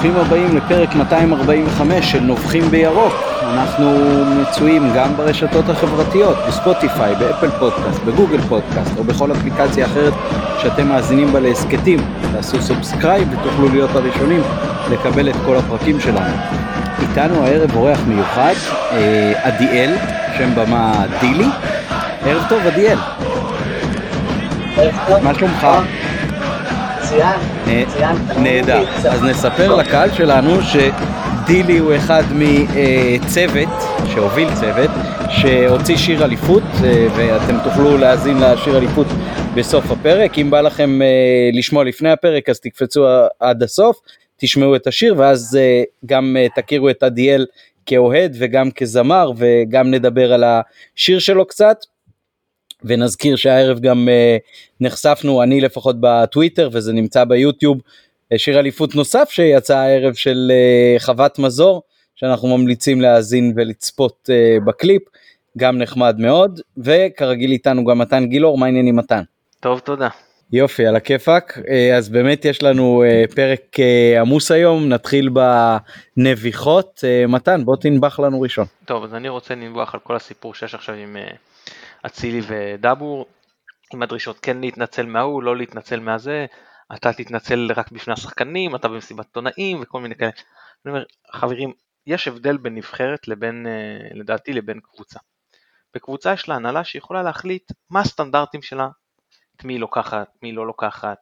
ברוכים הבאים לפרק 245 של נובחים בירוק. אנחנו מצויים גם ברשתות החברתיות, בספוטיפיי, באפל פודקאסט, בגוגל פודקאסט או בכל אפליקציה אחרת שאתם מאזינים בה להסכתים. תעשו סובסקרייב ותוכלו להיות הראשונים לקבל את כל הפרקים שלנו. איתנו הערב אורח מיוחד, אה, עדיאל, שם במה דילי. ערב טוב עדיאל. מה שלומך? נהדר. אז נספר לקהל שלנו שדילי הוא אחד מצוות, שהוביל צוות, שהוציא שיר אליפות, אה, ואתם תוכלו להאזין לשיר אליפות בסוף הפרק. אם בא לכם אה, לשמוע לפני הפרק אז תקפצו עד הסוף, תשמעו את השיר ואז אה, גם תכירו את עדיאל כאוהד וגם כזמר וגם נדבר על השיר שלו קצת. ונזכיר שהערב גם uh, נחשפנו, אני לפחות בטוויטר וזה נמצא ביוטיוב, uh, שיר אליפות נוסף שיצא הערב של uh, חוות מזור, שאנחנו ממליצים להאזין ולצפות בקליפ, גם נחמד מאוד, וכרגיל איתנו גם מתן גילאור, מה העניינים מתן? טוב, תודה. יופי, על הכיפאק. אז באמת יש לנו פרק עמוס היום, נתחיל בנביחות. מתן, בוא תנבח לנו ראשון. טוב, אז אני רוצה לנבוח על כל הסיפור שיש עכשיו עם אצילי ודאבור, עם הדרישות כן להתנצל מההוא, לא להתנצל מהזה, אתה תתנצל רק בפני השחקנים, אתה במסיבת עיתונאים וכל מיני כאלה. אני אומר, חברים, יש הבדל בין נבחרת לבין, אה, לדעתי, לבין קבוצה. בקבוצה יש לה הנהלה שיכולה להחליט מה הסטנדרטים שלה, את מי היא לוקחת, מי לא לוקחת.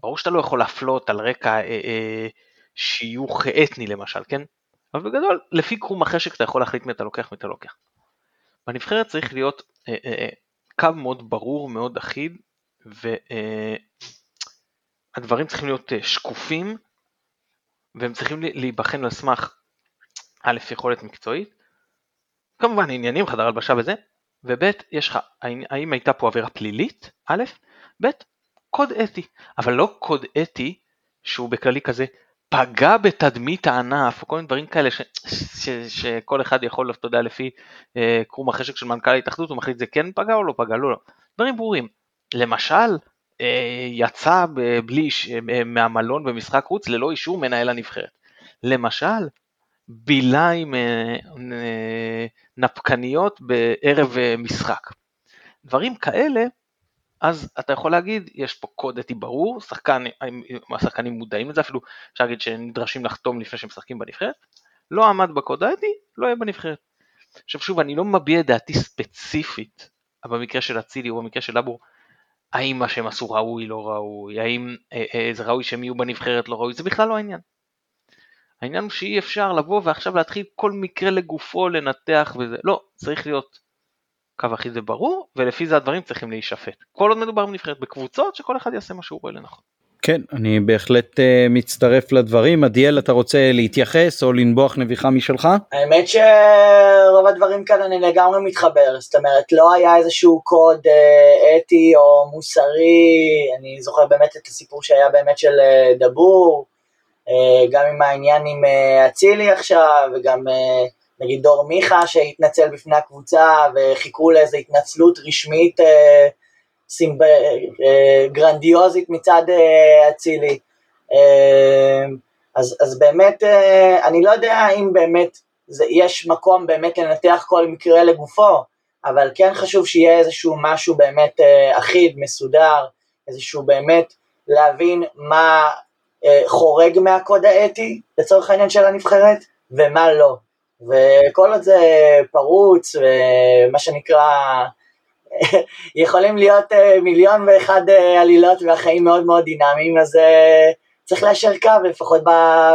ברור שאתה לא יכול להפלות על רקע אה, אה, שיוך אתני למשל, כן? אבל בגדול, לפי קרום החשק אתה יכול להחליט מי אתה לוקח ומי אתה לוקח. בנבחרת צריך להיות אה, אה, אה, קו מאוד ברור, מאוד אחיד, והדברים צריכים להיות שקופים, והם צריכים להיבחן על סמך א', יכולת מקצועית, כמובן עניינים, חדר הלבשה וזה, וב', יש לך, האם הייתה פה עבירה פלילית, א', ב', קוד אתי, אבל לא קוד אתי שהוא בכללי כזה פגע בתדמית הענף, או כל מיני דברים כאלה ש, ש, שכל אחד יכול, אתה יודע, לפי אה, קרום החשק של מנכ"ל ההתאחדות, הוא מחליט זה כן פגע או לא פגע, לא, לא. דברים ברורים. למשל, אה, יצא בלי, אה, מהמלון במשחק חוץ ללא אישור מנהל הנבחרת. למשל, בילה עם אה, אה, נפקניות בערב אה, משחק. דברים כאלה אז אתה יכול להגיד, יש פה קוד אתי ברור, שחקן, השחקנים מודעים לזה, אפילו אפשר להגיד שנדרשים לחתום לפני שהם משחקים בנבחרת, לא עמד בקוד האתי, לא יהיה בנבחרת. עכשיו שוב, אני לא מביע את דעתי ספציפית, במקרה של אצילי או במקרה של אבור, האם מה שהם עשו ראוי, לא ראוי, האם אה, אה, זה ראוי שהם יהיו בנבחרת, לא ראוי, זה בכלל לא העניין. העניין הוא שאי אפשר לבוא ועכשיו להתחיל כל מקרה לגופו לנתח וזה, לא, צריך להיות קו אחיד וברור, ולפי זה הדברים צריכים להישפט. כל עוד מדובר בנבחרת בקבוצות, שכל אחד יעשה מה שהוא רואה לנכון. כן, אני בהחלט uh, מצטרף לדברים. עדיאל, אתה רוצה להתייחס או לנבוח נביחה משלך? האמת שרוב הדברים כאן אני לגמרי מתחבר, זאת אומרת, לא היה איזשהו קוד uh, אתי או מוסרי, אני זוכר באמת את הסיפור שהיה באמת של uh, דבור, uh, גם עם העניין עם אצילי uh, עכשיו, וגם... Uh, נגיד דור מיכה שהתנצל בפני הקבוצה וחיכו לאיזו התנצלות רשמית אה, סימב... אה, גרנדיוזית מצד אה, אצילי. אה, אז, אז באמת, אה, אני לא יודע אם באמת זה, יש מקום באמת לנתח כל מקרה לגופו, אבל כן חשוב שיהיה איזשהו משהו באמת אה, אחיד, מסודר, איזשהו באמת להבין מה אה, חורג מהקוד האתי לצורך העניין של הנבחרת ומה לא. וכל עוד זה פרוץ, ומה שנקרא, יכולים להיות אה, מיליון ואחד אה, עלילות והחיים מאוד מאוד דינמיים, אז אה, צריך ליישר קו לפחות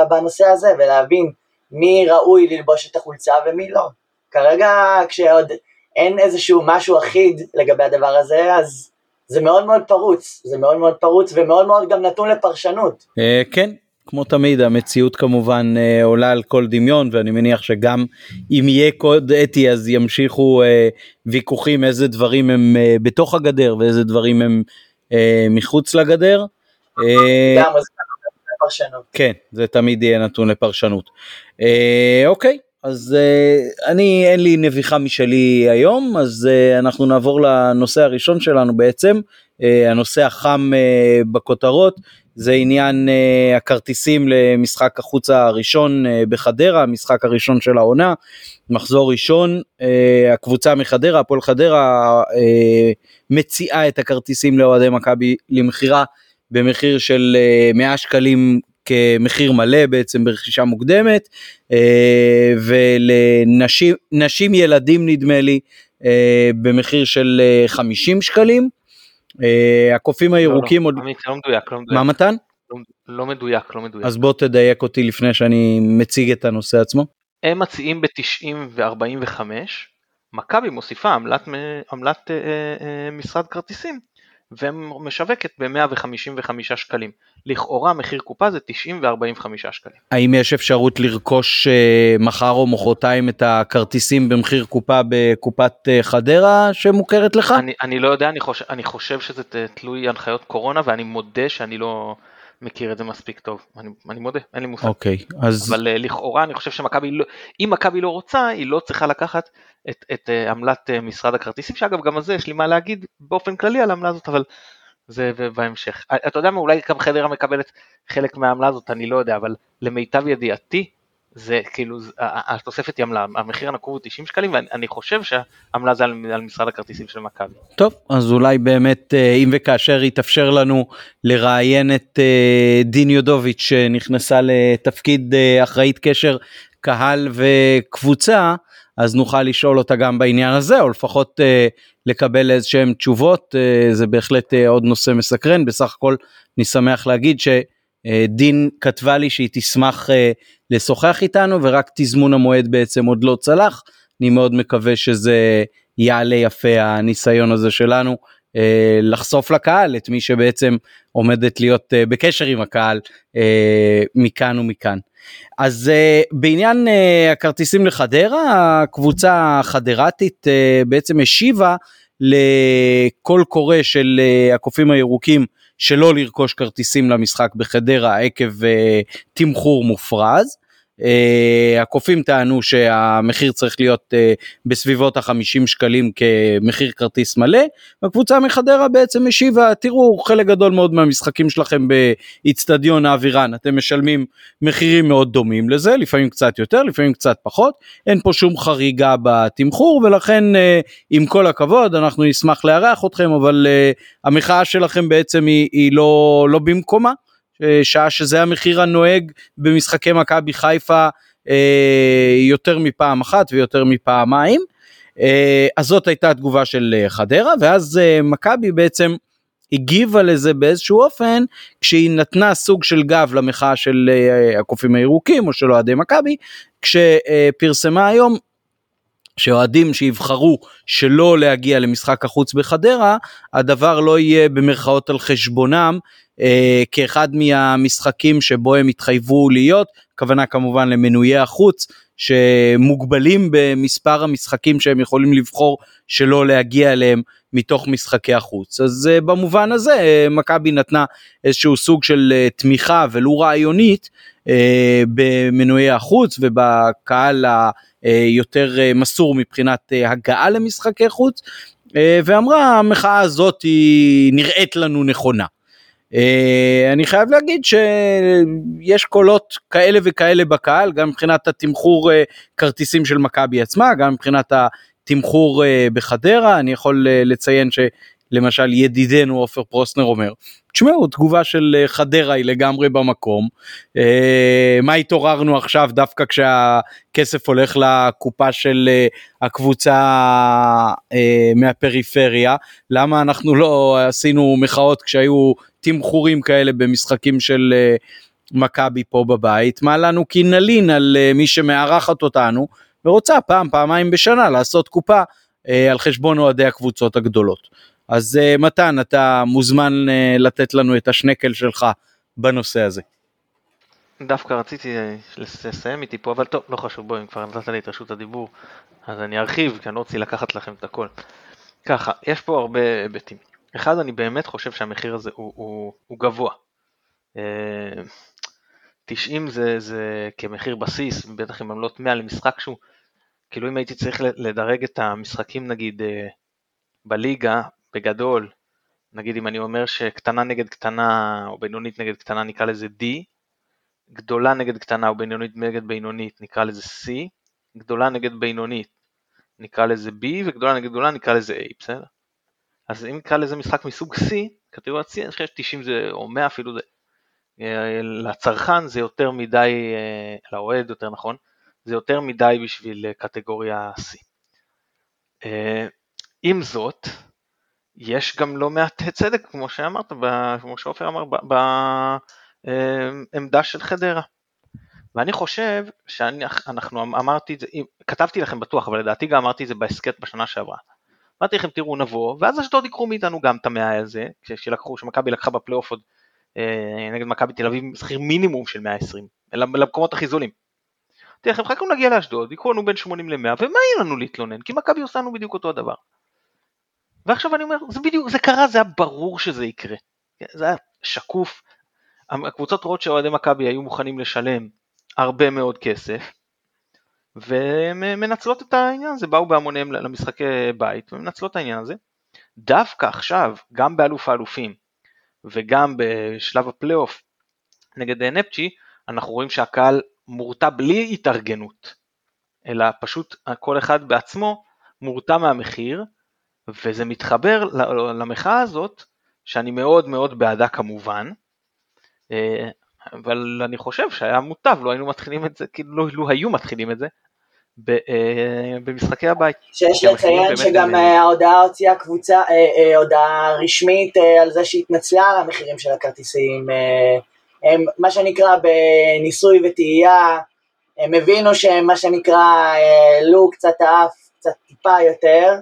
בנושא הזה ולהבין מי ראוי ללבוש את החולצה ומי לא. כרגע כשעוד אין איזשהו משהו אחיד לגבי הדבר הזה, אז זה מאוד מאוד פרוץ, זה מאוד מאוד פרוץ ומאוד מאוד גם נתון לפרשנות. כן, כמו תמיד המציאות כמובן אה, עולה על כל דמיון ואני מניח שגם אם יהיה קוד אתי אז ימשיכו אה, ויכוחים איזה דברים הם אה, בתוך הגדר ואיזה דברים הם אה, מחוץ לגדר. אה, כן זה תמיד יהיה נתון לפרשנות. אה, אוקיי אז אה, אני אין לי נביחה משלי היום אז אה, אנחנו נעבור לנושא הראשון שלנו בעצם אה, הנושא החם אה, בכותרות זה עניין uh, הכרטיסים למשחק החוץ הראשון uh, בחדרה, המשחק הראשון של העונה, מחזור ראשון, uh, הקבוצה מחדרה, הפועל חדרה, uh, מציעה את הכרטיסים לאוהדי מכבי למכירה במחיר של uh, 100 שקלים כמחיר מלא בעצם ברכישה מוקדמת, uh, ולנשים ילדים נדמה לי uh, במחיר של uh, 50 שקלים. אה, הקופים הירוקים לא, עוד... לא, עמית, לא מדויק, לא מדויק. מה מתן? לא, לא מדויק, לא מדויק. אז בוא תדייק אותי לפני שאני מציג את הנושא עצמו. הם מציעים ב-90 ו-45, מכבי מוסיפה עמלת, עמלת אה, אה, משרד כרטיסים, ומשווקת ב-155 שקלים. לכאורה מחיר קופה זה 90 ו-45 שקלים. האם יש אפשרות לרכוש אה, מחר או מחרתיים את הכרטיסים במחיר קופה בקופת אה, חדרה שמוכרת לך? אני, אני לא יודע, אני חושב, אני חושב שזה תלוי הנחיות קורונה, ואני מודה שאני לא מכיר את זה מספיק טוב. אני, אני מודה, אין לי מושג. אוקיי, אז אבל אה, לכאורה אני חושב שמכבי, לא, אם מכבי לא רוצה, היא לא צריכה לקחת את, את אה, עמלת אה, משרד הכרטיסים, שאגב גם על זה יש לי מה להגיד באופן כללי על העמלה הזאת, אבל זה בהמשך. אתה יודע מה, אולי גם חדרה מקבלת חלק מהעמלה הזאת, אני לא יודע, אבל למיטב ידיעתי, זה כאילו, התוספת היא עמלה, המחיר הנקוב הוא 90 שקלים, ואני חושב שהעמלה זה על, על משרד הכרטיסים של מכבי. טוב, אז אולי באמת אה, אם וכאשר יתאפשר לנו לראיין את אה, דין יודוביץ' שנכנסה לתפקיד אה, אחראית קשר קהל וקבוצה, אז נוכל לשאול אותה גם בעניין הזה, או לפחות אה, לקבל איזשהם תשובות, אה, זה בהחלט אה, עוד נושא מסקרן, בסך הכל אני שמח להגיד שדין כתבה לי שהיא תשמח אה, לשוחח איתנו, ורק תזמון המועד בעצם עוד לא צלח, אני מאוד מקווה שזה יעלה יפה הניסיון הזה שלנו אה, לחשוף לקהל את מי שבעצם עומדת להיות אה, בקשר עם הקהל אה, מכאן ומכאן. אז אה, בעניין אה, הכרטיסים לחדרה, הקבוצה החדרתית אה, בעצם השיבה לקול קורא של אה, הקופים הירוקים שלא לרכוש כרטיסים למשחק בחדרה עקב אה, תמחור מופרז. Uh, הקופים טענו שהמחיר צריך להיות uh, בסביבות ה-50 שקלים כמחיר כרטיס מלא, והקבוצה מחדרה בעצם השיבה, תראו חלק גדול מאוד מהמשחקים שלכם באיצטדיון האווירן, אתם משלמים מחירים מאוד דומים לזה, לפעמים קצת יותר, לפעמים קצת פחות, אין פה שום חריגה בתמחור, ולכן uh, עם כל הכבוד אנחנו נשמח לארח אתכם, אבל uh, המחאה שלכם בעצם היא, היא לא, לא במקומה. שעה שזה המחיר הנוהג במשחקי מכבי חיפה אה, יותר מפעם אחת ויותר מפעמיים. אה, אז זאת הייתה התגובה של אה, חדרה ואז מכבי בעצם הגיבה לזה באיזשהו אופן כשהיא נתנה סוג של גב למחאה של הקופים הירוקים או של אוהדי מכבי כשפרסמה היום שאוהדים שיבחרו שלא להגיע למשחק החוץ בחדרה, הדבר לא יהיה במרכאות על חשבונם אה, כאחד מהמשחקים שבו הם התחייבו להיות, הכוונה כמובן למנויי החוץ, שמוגבלים במספר המשחקים שהם יכולים לבחור שלא להגיע אליהם מתוך משחקי החוץ. אז uh, במובן הזה uh, מכבי נתנה איזשהו סוג של uh, תמיכה ולו רעיונית uh, במנויי החוץ ובקהל היותר uh, מסור מבחינת uh, הגעה למשחקי חוץ, ואמרה המחאה הזאת היא נראית לנו נכונה. אני חייב להגיד שיש קולות כאלה וכאלה בקהל, גם מבחינת התמחור כרטיסים של מכבי עצמה, גם מבחינת התמחור בחדרה, אני יכול לציין שלמשל ידידנו עופר פרוסנר אומר, תשמעו, תגובה של uh, חדרה היא לגמרי במקום, uh, מה התעוררנו עכשיו דווקא כשהכסף הולך לקופה של uh, הקבוצה מהפריפריה, למה אנחנו לא עשינו מחאות כשהיו תמחורים כאלה במשחקים של מכבי פה בבית, מה לנו כי נלין על uh, מי שמארחת אותנו ורוצה פעם פעמיים בשנה לעשות קופה uh, על חשבון אוהדי הקבוצות הגדולות. אז uh, מתן אתה מוזמן uh, לתת לנו את השנקל שלך בנושא הזה. דווקא רציתי לסיים איתי פה, אבל טוב, לא חשוב, בואי, אם כבר נתת לי את רשות הדיבור, אז אני ארחיב, כי אני לא רוצה לקחת לכם את הכל. ככה, יש פה הרבה היבטים. אחד, אני באמת חושב שהמחיר הזה הוא, הוא, הוא גבוה. 90 זה, זה כמחיר בסיס, בטח עם עמלות 100 למשחק שהוא, כאילו אם הייתי צריך לדרג את המשחקים נגיד בליגה, בגדול, נגיד אם אני אומר שקטנה נגד קטנה או בינונית נגד קטנה נקרא לזה D, גדולה נגד קטנה או בינונית נגד בינונית נקרא לזה C, גדולה נגד בינונית נקרא לזה B וגדולה נגד גדולה נקרא לזה A, בסדר? אז אם נקרא לזה משחק מסוג C, קטגוריית C, אני חושב ש-90 זה, או 100 אפילו זה, אה, לצרכן זה יותר מדי, אה, לאוהד יותר נכון, זה יותר מדי בשביל אה, קטגוריה C. עם זאת, יש גם לא מעט צדק, כמו שאמרת, כמו שעופר אמר, בעמדה של חדרה. ואני חושב שאנחנו אמרתי את זה, כתבתי לכם בטוח, אבל לדעתי גם אמרתי את זה בהסכת בשנה שעברה. אמרתי לכם תראו נבוא, ואז אשדוד יקחו מאיתנו גם את המאה הזה, כשלקחו, שמכבי לקחה בפלייאוף עוד אה, נגד מכבי תל אביב שכיר מינימום של 120, למקומות הכי זולים. לכם חכו נגיע לאשדוד, יקחו לנו בין 80 ל-100, ומה יהיה לנו להתלונן? כי מכבי עושה לנו בדיוק אותו הדבר. ועכשיו אני אומר, זה בדיוק, זה קרה, זה היה ברור שזה יקרה. זה היה שקוף. הקבוצות רואות שאוהדי מכבי היו מוכנים לשלם הרבה מאוד כסף, והן מנצלות את העניין הזה, באו בהמוניהם למשחקי בית ומנצלות את העניין הזה. דווקא עכשיו, גם באלוף האלופים וגם בשלב הפלייאוף נגד נפצ'י, אנחנו רואים שהקהל מורתע בלי התארגנות, אלא פשוט כל אחד בעצמו מורתע מהמחיר, וזה מתחבר למחאה הזאת, שאני מאוד מאוד בעדה כמובן, אה, אבל אני חושב שהיה מוטב, לא היינו מתחילים את זה, כאילו לא, לא היו מתחילים את זה, אה, במשחקי הבית. שיש לציין שגם אה, ההודעה הוציאה קבוצה, הודעה רשמית על זה שהתנצלה על המחירים של הכרטיסים, הם מה שנקרא בניסוי וטעייה, הם הבינו שהם מה שנקרא העלו קצת האף, קצת טיפה יותר,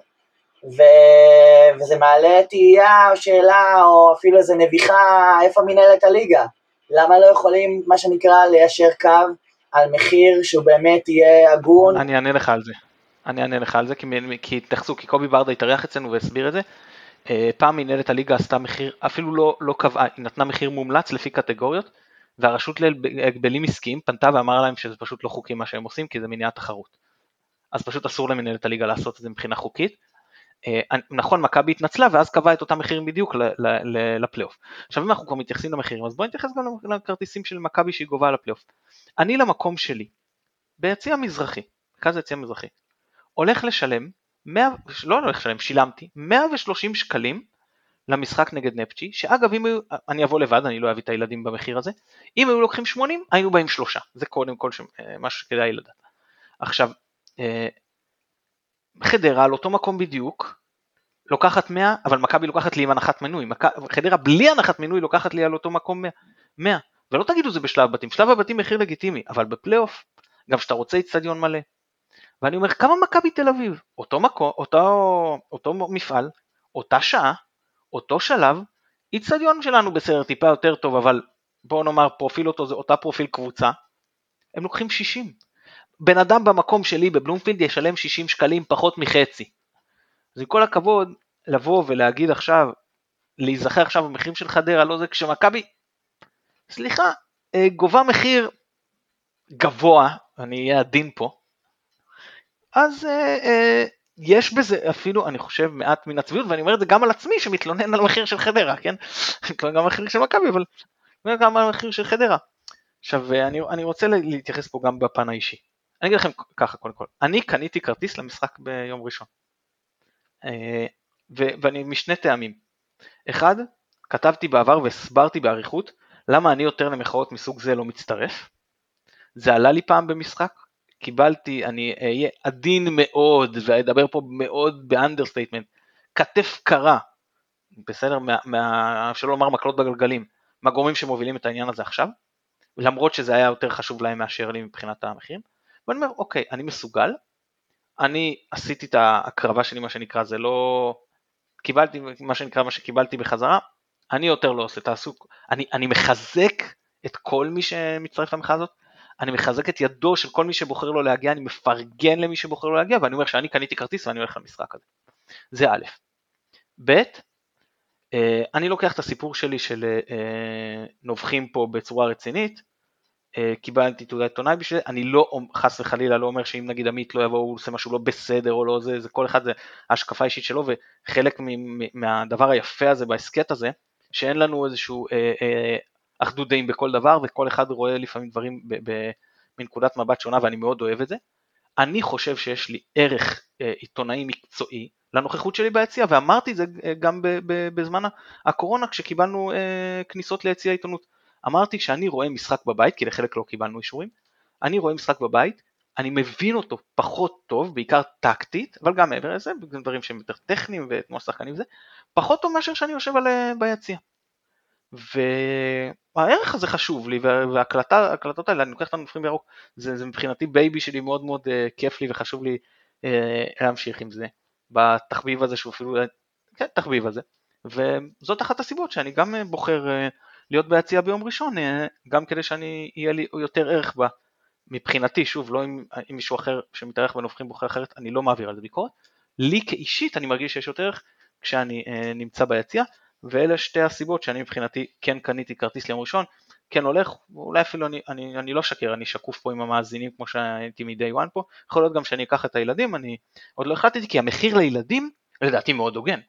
ו... וזה מעלה תהייה או שאלה או אפילו איזה נביחה איפה מנהלת הליגה, למה לא יכולים מה שנקרא ליישר קו על מחיר שהוא באמת יהיה הגון. אני אענה לך על זה. אני אענה לך על זה, כי, כי תחסו, כי קובי ברדה התארח אצלנו והסביר את זה. אה, פעם מנהלת הליגה עשתה מחיר, אפילו לא, לא קבעה, היא נתנה מחיר מומלץ לפי קטגוריות, והרשות להגבלים עסקיים פנתה ואמרה להם שזה פשוט לא חוקי מה שהם עושים, כי זה מניעת תחרות. אז פשוט אסור למנהלת הליגה לעשות את זה מבחינה חוקית. אה, נכון, מכבי התנצלה ואז קבעה את אותם מחירים בדיוק לפלייאוף. עכשיו אם אנחנו כבר מתייחסים למחירים, אז בואו נתייחס גם לכרטיסים של מכבי שהיא גובה לפלייאוף. אני למקום שלי, ביציע מזרחי, מרכז היציע מזרחי, הולך לשלם, 100, לא הולך לשלם, שילמתי 130 שקלים למשחק נגד נפצ'י, שאגב אם היו, אני אבוא לבד, אני לא אביא את הילדים במחיר הזה, אם היו לוקחים 80, היינו באים שלושה, זה קודם כל אה, משהו שכדאי לדעת. עכשיו, אה, חדרה על אותו מקום בדיוק, לוקחת 100, אבל מכבי לוקחת לי עם הנחת מנוי, חדרה בלי הנחת מנוי לוקחת לי על אותו מקום 100, 100. ולא תגידו זה בשלב בתים, שלב הבתים מחיר לגיטימי, אבל בפלייאוף, גם כשאתה רוצה איצטדיון מלא. ואני אומר, כמה מכבי תל אביב? אותו מקום, אותו, אותו מפעל, אותה שעה, אותו שלב, איצטדיון שלנו בסדר טיפה יותר טוב, אבל בואו נאמר פרופיל אותו זה אותה פרופיל קבוצה, הם לוקחים 60. בן אדם במקום שלי בבלומפילד ישלם 60 שקלים פחות מחצי. אז עם כל הכבוד, לבוא ולהגיד עכשיו, להיזכר עכשיו במחירים של חדרה, לא זה כשמכבי, סליחה, אה, גובה מחיר גבוה, אני אהיה עדין פה, אז אה, אה, יש בזה אפילו, אני חושב, מעט מן הצביעות, ואני אומר את זה גם על עצמי שמתלונן על מחיר של חדרה, כן? גם על מחיר של מכבי, אבל גם על מחיר של חדרה. עכשיו, אני, אני רוצה להתייחס פה גם בפן האישי. אני אגיד לכם ככה קודם כל, אני קניתי כרטיס למשחק ביום ראשון. אה, ואני משני טעמים. אחד, כתבתי בעבר והסברתי באריכות למה אני יותר למחאות מסוג זה לא מצטרף. זה עלה לי פעם במשחק, קיבלתי, אני אהיה עדין מאוד ואדבר פה מאוד ב understatement, כתף קרה, בסדר, מה, מה, שלא לומר מקלות בגלגלים, מהגורמים שמובילים את העניין הזה עכשיו, למרות שזה היה יותר חשוב להם מאשר לי מבחינת המחירים. ואני אומר, אוקיי, אני מסוגל, אני עשיתי את ההקרבה שלי, מה שנקרא, זה לא... קיבלתי מה שנקרא, מה שקיבלתי בחזרה, אני יותר לא עושה, תעשו... אני, אני מחזק את כל מי שמצטרף למחאה הזאת, אני מחזק את ידו של כל מי שבוחר לו להגיע, אני מפרגן למי שבוחר לו להגיע, ואני אומר שאני קניתי כרטיס ואני הולך למשחק הזה. זה א', ב', אה, אני לוקח את הסיפור שלי של אה, נובחים פה בצורה רצינית, אה, קיבלתי תעודת עיתונאי בשביל זה, אני לא, חס וחלילה לא אומר שאם נגיד עמית לא יבוא הוא עושה משהו לא בסדר או לא זה, זה כל אחד זה ההשקפה האישית שלו וחלק מהדבר היפה הזה בהסכת הזה, שאין לנו איזשהו אה, אה, אחדות דעים בכל דבר וכל אחד רואה לפעמים דברים מנקודת מבט שונה ואני מאוד אוהב את זה. אני חושב שיש לי ערך אה, עיתונאי מקצועי לנוכחות שלי ביציע ואמרתי את זה אה, גם בזמן הקורונה כשקיבלנו אה, כניסות ליציע עיתונות. אמרתי שאני רואה משחק בבית, כי לחלק לא קיבלנו אישורים, אני רואה משחק בבית, אני מבין אותו פחות טוב, בעיקר טקטית, אבל גם מעבר לזה, דברים שהם יותר טכניים ותנועה שחקנים וזה, פחות טוב מאשר שאני יושב על, ביציע. והערך הזה חשוב לי, וההקלטות האלה, אני לוקח את הנובחים בירוק, זה, זה מבחינתי baby שלי מאוד מאוד uh, כיף לי וחשוב לי uh, להמשיך עם זה, בתחביב הזה שהוא אפילו, כן, תחביב הזה, וזאת אחת הסיבות שאני גם בוחר uh, להיות ביציע ביום ראשון, uh, גם כדי שאני, יהיה לי יותר ערך בה, מבחינתי, שוב, לא עם מישהו אחר שמתארח בנופחים בוחר אחרת, אני לא מעביר על זה ביקורת, לי כאישית אני מרגיש שיש יותר ערך כשאני uh, נמצא ביציע, ואלה שתי הסיבות שאני מבחינתי כן קניתי כרטיס ליום ראשון, כן הולך, אולי אפילו אני, אני, אני לא שקר, אני שקוף פה עם המאזינים כמו שהייתי מ-day one פה, יכול להיות גם שאני אקח את הילדים, אני עוד לא החלטתי כי המחיר לילדים לדעתי מאוד הוגן,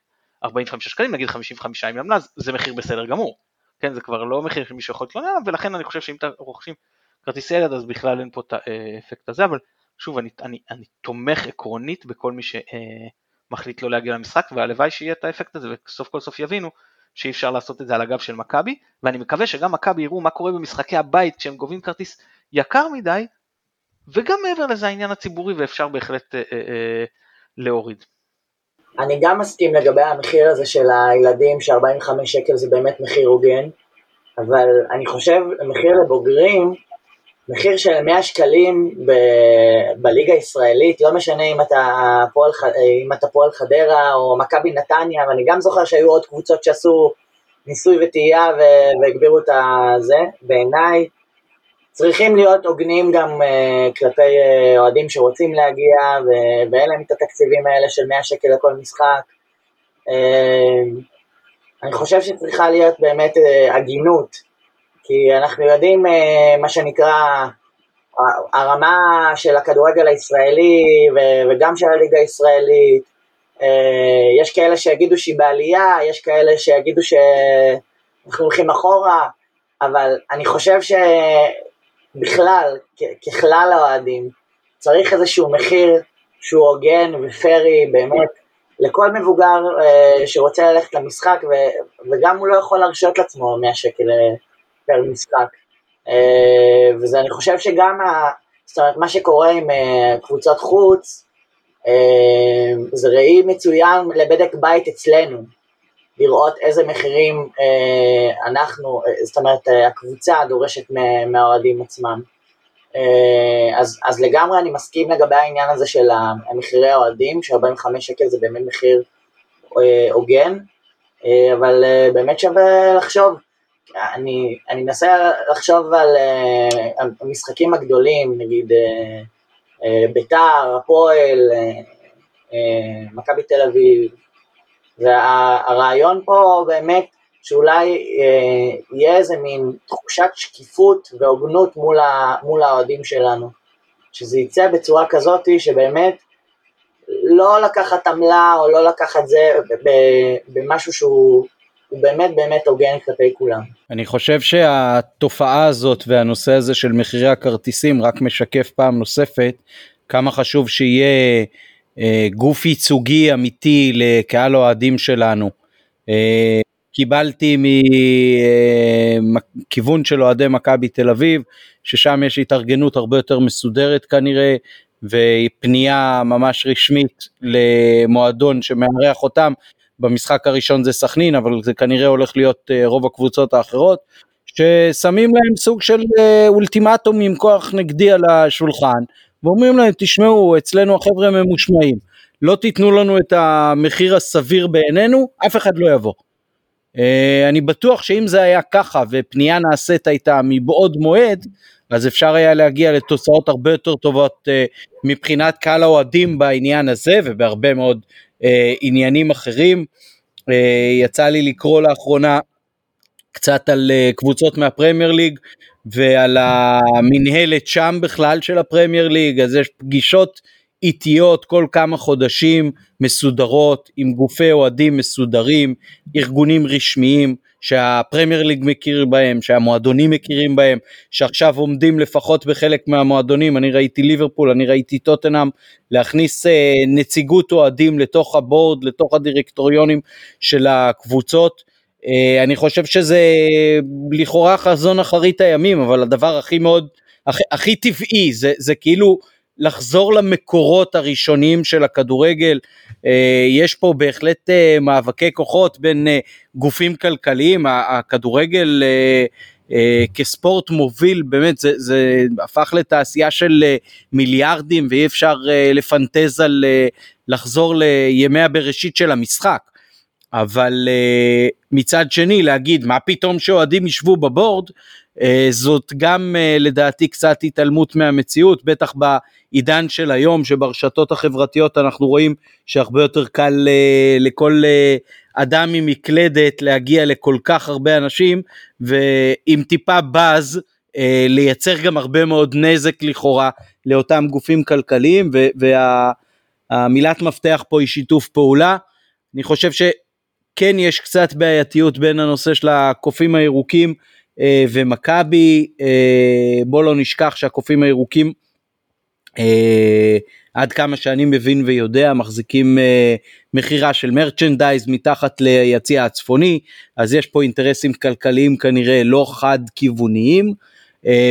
45 שקלים נגיד 55 עם למלז, זה מחיר בסדר גמור, כן זה כבר לא מחיר שמישהו יכול להתלונן ולכן אני חושב שאם אתם רוכשים כרטיסי ילד אז בכלל אין פה את האפקט הזה, אבל שוב אני, אני, אני תומך עקרונית בכל מי ש... אה, מחליט לא להגיע למשחק והלוואי שיהיה את האפקט הזה וסוף כל סוף יבינו שאי אפשר לעשות את זה על הגב של מכבי ואני מקווה שגם מכבי יראו מה קורה במשחקי הבית כשהם גובים כרטיס יקר מדי וגם מעבר לזה העניין הציבורי ואפשר בהחלט אה, אה, אה, להוריד. אני גם מסכים לגבי המחיר הזה של הילדים ש-45 שקל זה באמת מחיר הוגן אבל אני חושב מחיר לבוגרים מחיר של 100 שקלים ב- בליגה הישראלית, לא משנה אם אתה פועל, אם אתה פועל חדרה או מכבי נתניה, ואני גם זוכר שהיו עוד קבוצות שעשו ניסוי וטעייה והגבירו את הזה, בעיניי צריכים להיות הוגנים גם uh, כלפי uh, אוהדים שרוצים להגיע ו- ואין להם את התקציבים האלה של 100 שקל לכל משחק. Uh, אני חושב שצריכה להיות באמת uh, הגינות כי אנחנו יודעים אה, מה שנקרא הרמה של הכדורגל הישראלי וגם של הליגה הישראלית, אה, יש כאלה שיגידו שהיא בעלייה, יש כאלה שיגידו שאנחנו הולכים אחורה, אבל אני חושב שבכלל, ככלל האוהדים, צריך איזשהו מחיר שהוא הוגן ופרי באמת לכל מבוגר אה, שרוצה ללכת למשחק וגם הוא לא יכול להרשות לעצמו 100 שקל פר משחק. אה, וזה אני חושב שגם, ה, זאת אומרת, מה שקורה עם אה, קבוצות חוץ, אה, זה ראי מצוין לבדק בית אצלנו, לראות איזה מחירים אנחנו, זאת אומרת, הקבוצה דורשת מהאוהדים עצמם. אז, אז לגמרי אני מסכים לגבי העניין הזה של המחירי האוהדים, ש-45 שקל זה באמת מחיר הוגן, אבל באמת שווה לחשוב אני, אני מנסה לחשוב על uh, המשחקים הגדולים, נגיד uh, uh, ביתר, הפועל, uh, uh, מכבי תל אביב, והרעיון פה באמת שאולי uh, יהיה איזה מין תחושת שקיפות והוגנות מול, מול האוהדים שלנו, שזה יצא בצורה כזאת שבאמת לא לקחת עמלה או לא לקחת זה במשהו שהוא הוא באמת באמת הוגן כלפי כולם. אני חושב שהתופעה הזאת והנושא הזה של מחירי הכרטיסים רק משקף פעם נוספת כמה חשוב שיהיה אה, גוף ייצוגי אמיתי לקהל אוהדים שלנו. אה, קיבלתי מכיוון אה, של אוהדי מכבי תל אביב, ששם יש התארגנות הרבה יותר מסודרת כנראה, ופנייה ממש רשמית למועדון שמארח אותם, במשחק הראשון זה סכנין, אבל זה כנראה הולך להיות אה, רוב הקבוצות האחרות, ששמים להם סוג של אה, אולטימטום עם כוח נגדי על השולחן, ואומרים להם, תשמעו, אצלנו החבר'ה ממושמעים, לא תיתנו לנו את המחיר הסביר בעינינו, אף אחד לא יבוא. אה, אני בטוח שאם זה היה ככה ופנייה נעשית הייתה מבעוד מועד, אז אפשר היה להגיע לתוצאות הרבה יותר טובות מבחינת קהל האוהדים בעניין הזה ובהרבה מאוד אה, עניינים אחרים. אה, יצא לי לקרוא לאחרונה קצת על אה, קבוצות מהפרמייר ליג ועל המנהלת שם בכלל של הפרמייר ליג, אז יש פגישות איטיות כל כמה חודשים מסודרות עם גופי אוהדים מסודרים, ארגונים רשמיים שהפרמייר ליג מכיר בהם, שהמועדונים מכירים בהם, שעכשיו עומדים לפחות בחלק מהמועדונים, אני ראיתי ליברפול, אני ראיתי טוטנאם, להכניס אה, נציגות אוהדים לתוך הבורד, לתוך הדירקטוריונים של הקבוצות. אה, אני חושב שזה לכאורה חזון אחרית הימים, אבל הדבר הכי מאוד, הכי, הכי טבעי, זה, זה כאילו לחזור למקורות הראשוניים של הכדורגל. אה, יש פה בהחלט אה, מאבקי כוחות בין גופים כלכליים, הכדורגל כספורט מוביל, באמת זה, זה הפך לתעשייה של מיליארדים ואי אפשר לפנטז על לחזור לימי הבראשית של המשחק. אבל מצד שני להגיד מה פתאום שאוהדים ישבו בבורד אה, זאת גם אה, לדעתי קצת התעלמות מהמציאות, בטח בעידן של היום שברשתות החברתיות אנחנו רואים שהרבה יותר קל אה, לכל אדם עם מקלדת להגיע לכל כך הרבה אנשים ועם טיפה באז לייצר גם הרבה מאוד נזק לכאורה לאותם גופים כלכליים והמילת מפתח פה היא שיתוף פעולה. אני חושב שכן יש קצת בעייתיות בין הנושא של הקופים הירוקים אה, ומכבי, אה, בוא לא נשכח שהקופים הירוקים, אה, עד כמה שאני מבין ויודע, מחזיקים מכירה של מרצ'נדייז מתחת ליציע הצפוני, אז יש פה אינטרסים כלכליים כנראה לא חד כיווניים.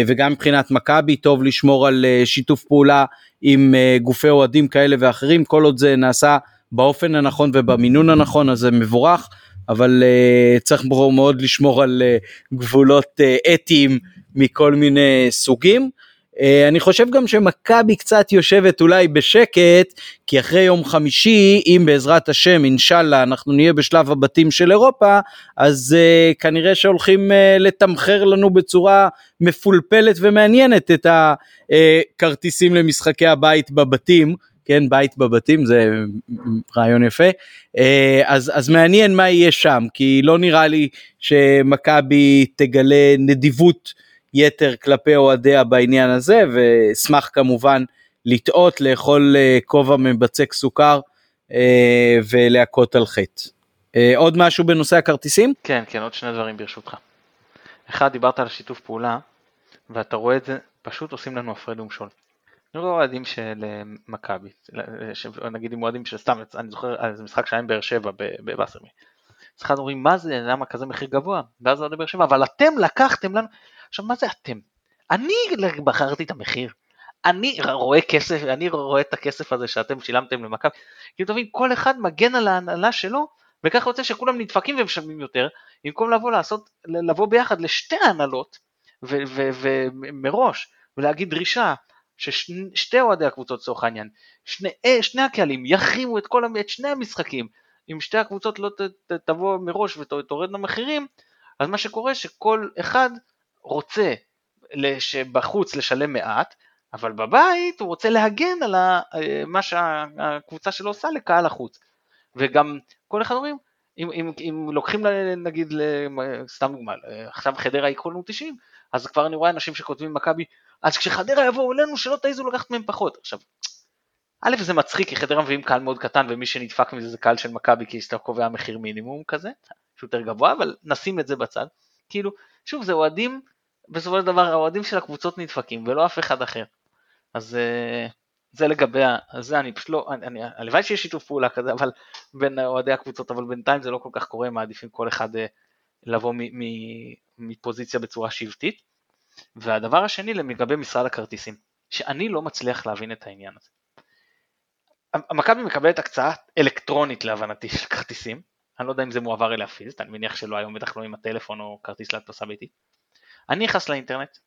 וגם מבחינת מכבי טוב לשמור על שיתוף פעולה עם גופי אוהדים כאלה ואחרים כל עוד זה נעשה באופן הנכון ובמינון הנכון אז זה מבורך אבל uh, צריך מאוד לשמור על uh, גבולות uh, אתיים מכל מיני סוגים. Uh, אני חושב גם שמכבי קצת יושבת אולי בשקט, כי אחרי יום חמישי, אם בעזרת השם, אינשאללה, אנחנו נהיה בשלב הבתים של אירופה, אז uh, כנראה שהולכים uh, לתמחר לנו בצורה מפולפלת ומעניינת את הכרטיסים למשחקי הבית בבתים. כן, בית בבתים זה רעיון יפה, אה, אז, אז מעניין מה יהיה שם, כי לא נראה לי שמכבי תגלה נדיבות יתר כלפי אוהדיה בעניין הזה, ואשמח כמובן לטעות, לאכול אה, כובע מבצק סוכר אה, ולהכות על חטא. עוד משהו בנושא הכרטיסים? כן, כן, עוד שני דברים ברשותך. אחד, דיברת על שיתוף פעולה, ואתה רואה את זה, פשוט עושים לנו הפרד ומשול. לא אוהדים של אה, מכבי, נגיד עם אוהדים של סתם, אני זוכר איזה משחק שהיה עם באר שבע בבאסרמי. אז אחד אומרים מה זה, למה כזה מחיר גבוה? ואז אוהדי באר שבע, אבל אתם לקחתם לנו, עכשיו מה זה אתם? אני בחרתי את המחיר, אני רואה כסף, אני רואה את הכסף הזה שאתם שילמתם למכבי, כאילו תבין, כל אחד מגן על ההנהלה שלו, וככה יוצא שכולם נדפקים ומשלמים יותר, במקום לבוא לעשות, לבוא ביחד לשתי ההנהלות, ומראש, ולהגיד דרישה, ששתי אוהדי הקבוצות לצורך העניין, שני, אה, שני הקהלים יחרימו את, את שני המשחקים, אם שתי הקבוצות לא ת, ת, תבוא מראש ותורדנה מחירים, אז מה שקורה שכל אחד רוצה בחוץ לשלם מעט, אבל בבית הוא רוצה להגן על אה, מה שהקבוצה שלו עושה לקהל החוץ. וגם כל אחד אומרים, אם, אם, אם לוקחים נגיד, סתם דוגמא, עכשיו חדרה ייקחו לנו 90, אז כבר אני רואה אנשים שכותבים מכבי, אז כשחדרה יבואו אלינו שלא תעיזו לקחת מהם פחות. עכשיו, א' זה מצחיק כי חדרה מביאים קהל מאוד קטן ומי שנדפק מזה זה קהל של מכבי כי אתה קובע מחיר מינימום כזה, שיותר גבוה, אבל נשים את זה בצד. כאילו, שוב זה אוהדים, בסופו של דבר האוהדים של הקבוצות נדפקים ולא אף אחד אחר. אז אה, זה לגבי זה, אני פשוט לא, הלוואי שיש שיתוף פעולה כזה, אבל בין אוהדי הקבוצות, אבל בינתיים זה לא כל כך קורה, מעדיפים כל אחד אה, לבוא מפוזיציה בצורה שבטית. והדבר השני לגבי משרד הכרטיסים, שאני לא מצליח להבין את העניין הזה. מכבי מקבלת הקצאה אלקטרונית להבנתי של כרטיסים, אני לא יודע אם זה מועבר אליה פיזית, אני מניח שלא היום, בטח לא עם הטלפון או כרטיס להדפסה ביתית. אני נכנס לאינטרנט,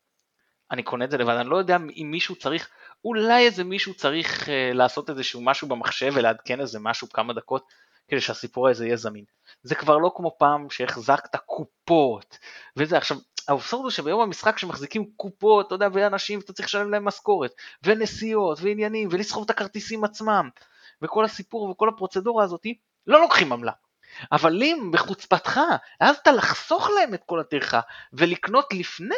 אני קונה את זה לבד, אני לא יודע אם מישהו צריך, אולי איזה מישהו צריך uh, לעשות איזשהו משהו במחשב ולעדכן איזה משהו כמה דקות כדי שהסיפור הזה יהיה זמין. זה כבר לא כמו פעם שהחזקת קופות וזה עכשיו האבסורד הוא שביום המשחק שמחזיקים קופות, אתה יודע, ואנשים, אתה צריך לשלם להם משכורת, ונסיעות, ועניינים, ולסחוב את הכרטיסים עצמם, וכל הסיפור וכל הפרוצדורה הזאת, לא לוקחים עמלה. אבל אם בחוצפתך, העזת לחסוך להם את כל הטרחה ולקנות לפני,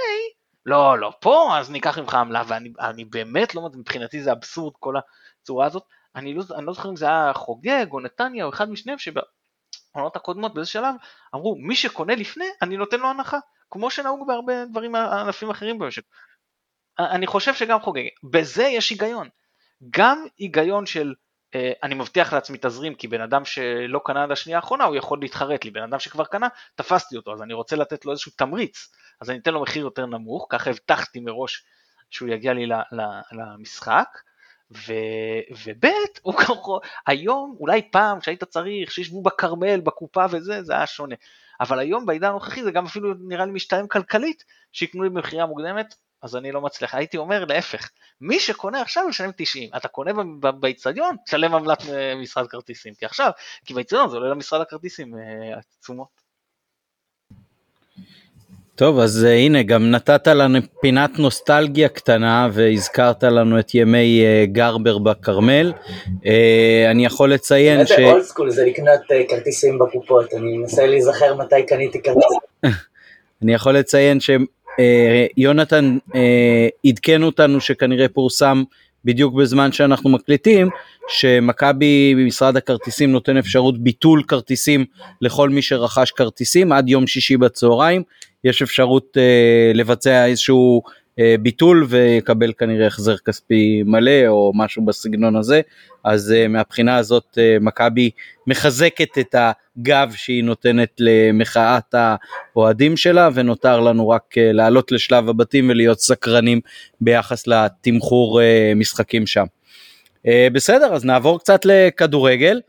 לא, לא, פה אז ניקח ממך עמלה, ואני באמת לא, מבחינתי זה אבסורד כל הצורה הזאת. אני לא, אני לא זוכר אם זה היה חוגג או נתניה או אחד משניהם שבעונות הקודמות באיזה שלב אמרו מי שקונה לפני אני נותן לו הנחה כמו שנהוג בהרבה דברים ענפים אחרים במשק. אני חושב שגם חוגג, בזה יש היגיון. גם היגיון של אה, אני מבטיח לעצמי תזרים כי בן אדם שלא קנה עד השנייה האחרונה הוא יכול להתחרט לי, בן אדם שכבר קנה תפסתי אותו אז אני רוצה לתת לו איזשהו תמריץ אז אני אתן לו מחיר יותר נמוך, ככה הבטחתי מראש שהוא יגיע לי למשחק ו... וב' הוא ככה, היום אולי פעם שהיית צריך שישבו בכרמל בקופה וזה זה היה שונה. אבל היום בעידן הנוכחי זה גם אפילו נראה לי משתלם כלכלית שיקנו לי במכירה מוקדמת אז אני לא מצליח, הייתי אומר להפך, מי שקונה עכשיו ישלם 90, אתה קונה באיצטדיון, תשלם עמלת אה, משרד כרטיסים, כי עכשיו, כי באיצטדיון זה עולה למשרד הכרטיסים עצומות. טוב, אז uh, הנה, גם נתת לנו פינת נוסטלגיה קטנה והזכרת לנו את ימי uh, גרבר בכרמל. Uh, אני יכול לציין ש... זה אולד סקול, זה לקנות uh, כרטיסים בקופות, אני מנסה להיזכר מתי קניתי כרטיסים. אני יכול לציין שיונתן uh, uh, עדכן אותנו שכנראה פורסם בדיוק בזמן שאנחנו מקליטים, שמכבי במשרד הכרטיסים נותן אפשרות ביטול כרטיסים לכל מי שרכש כרטיסים עד יום שישי בצהריים. יש אפשרות uh, לבצע איזשהו ביטול ויקבל כנראה החזר כספי מלא או משהו בסגנון הזה, אז uh, מהבחינה הזאת uh, מכבי מחזקת את הגב שהיא נותנת למחאת האוהדים שלה ונותר לנו רק לעלות לשלב הבתים ולהיות סקרנים ביחס לתמחור משחקים שם. בסדר, אז נעבור קצת לכדורגל.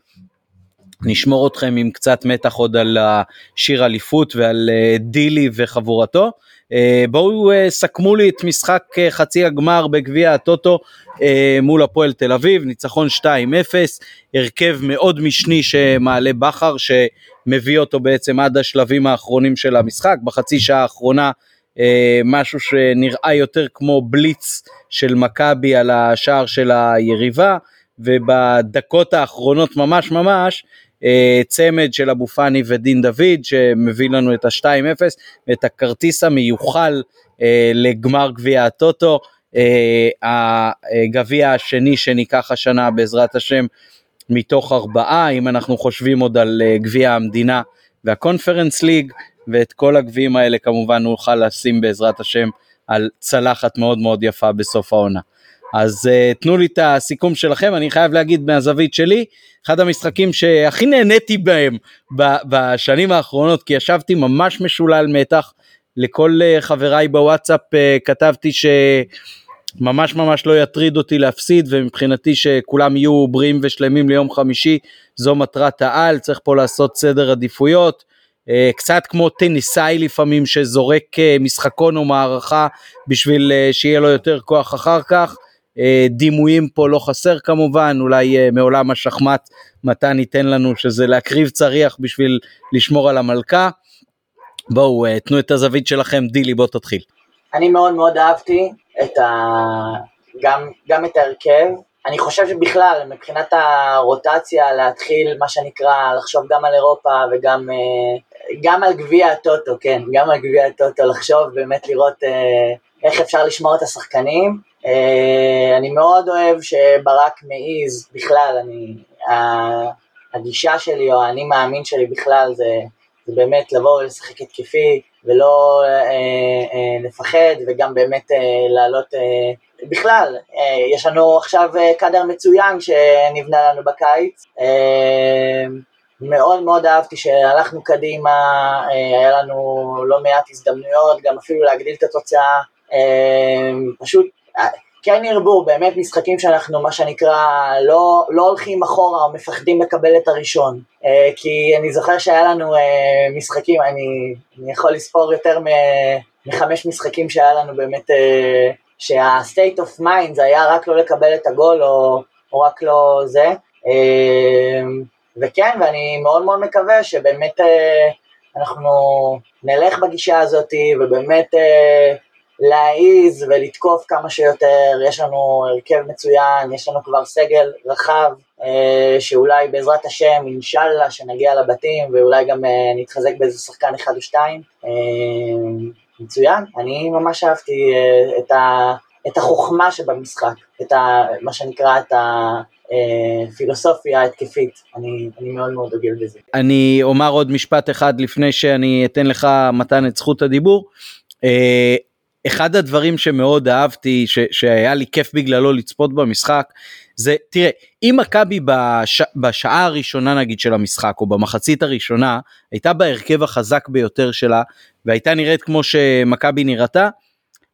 נשמור אתכם עם קצת מתח עוד על השיר אליפות ועל אה, דילי וחבורתו. אה, בואו אה, סכמו לי את משחק חצי הגמר בגביע הטוטו מול הפועל תל אביב, ניצחון 2-0, הרכב מאוד משני שמעלה בכר שמביא אותו בעצם עד השלבים האחרונים של המשחק, בחצי שעה האחרונה משהו שנראה יותר כמו בליץ של מכבי על השער של היריבה, ובדקות האחרונות ממש ממש אה, צמד של אבו פאני ודין דוד שמביא לנו את ה-2-0 ואת הכרטיס המיוחל אה, לגמר גביע הטוטו. אה, הגביע השני שניקח השנה בעזרת השם מתוך ארבעה, אם אנחנו חושבים עוד על גביע המדינה והקונפרנס ליג, ואת כל הגביעים האלה כמובן נוכל לשים בעזרת השם על צלחת מאוד מאוד יפה בסוף העונה. אז uh, תנו לי את הסיכום שלכם, אני חייב להגיד מהזווית שלי, אחד המשחקים שהכי נהניתי בהם בשנים האחרונות, כי ישבתי ממש משולל מתח, לכל uh, חבריי בוואטסאפ uh, כתבתי שממש ממש לא יטריד אותי להפסיד, ומבחינתי שכולם יהיו בריאים ושלמים ליום חמישי, זו מטרת העל, צריך פה לעשות סדר עדיפויות. קצת כמו טניסאי לפעמים שזורק משחקון או מערכה בשביל שיהיה לו יותר כוח אחר כך. אה, דימויים פה לא חסר כמובן, אולי אה, מעולם השחמט מתן ייתן לנו שזה להקריב צריח בשביל לשמור על המלכה. בואו, אה, תנו את הזווית שלכם, דילי, בוא תתחיל. אני מאוד מאוד אהבתי את ה... גם, גם את ההרכב. אני חושב שבכלל, מבחינת הרוטציה, להתחיל, מה שנקרא, לחשוב גם על אירופה וגם גם על גביע הטוטו, כן, גם על גביע הטוטו, לחשוב באמת לראות איך אפשר לשמור את השחקנים. אה, אני מאוד אוהב שברק מעיז, בכלל, אני, הגישה שלי או האני מאמין שלי בכלל זה, זה באמת לבוא ולשחק התקפי ולא אה, אה, לפחד וגם באמת אה, לעלות, אה, בכלל, אה, יש לנו עכשיו אה, קאדר מצוין שנבנה לנו בקיץ, אה, מאוד מאוד אהבתי שהלכנו קדימה, אה, היה לנו לא מעט הזדמנויות, גם אפילו להגדיל את התוצאה, אה, פשוט כן ירבו, באמת משחקים שאנחנו, מה שנקרא, לא, לא הולכים אחורה או מפחדים לקבל את הראשון. אה, כי אני זוכר שהיה לנו אה, משחקים, אני, אני יכול לספור יותר מחמש משחקים שהיה לנו באמת, אה, שה-state of mind זה היה רק לא לקבל את הגול או, או רק לא זה. וכן, ואני מאוד מאוד מקווה שבאמת אנחנו נלך בגישה הזאת ובאמת להעיז ולתקוף כמה שיותר, יש לנו הרכב מצוין, יש לנו כבר סגל רחב, אה, שאולי בעזרת השם, אינשאללה, שנגיע לבתים, ואולי גם אה, נתחזק באיזה שחקן אחד או שתיים. אה, מצוין, אני ממש אהבתי אה, את, ה, את החוכמה שבמשחק, את ה, מה שנקרא את הפילוסופיה ההתקפית, אני, אני מאוד מאוד דוגל בזה. אני אומר עוד משפט אחד לפני שאני אתן לך מתן את זכות הדיבור. אה, אחד הדברים שמאוד אהבתי ש, שהיה לי כיף בגללו לצפות במשחק זה תראה אם מכבי בש, בשעה הראשונה נגיד של המשחק או במחצית הראשונה הייתה בהרכב החזק ביותר שלה והייתה נראית כמו שמכבי נראתה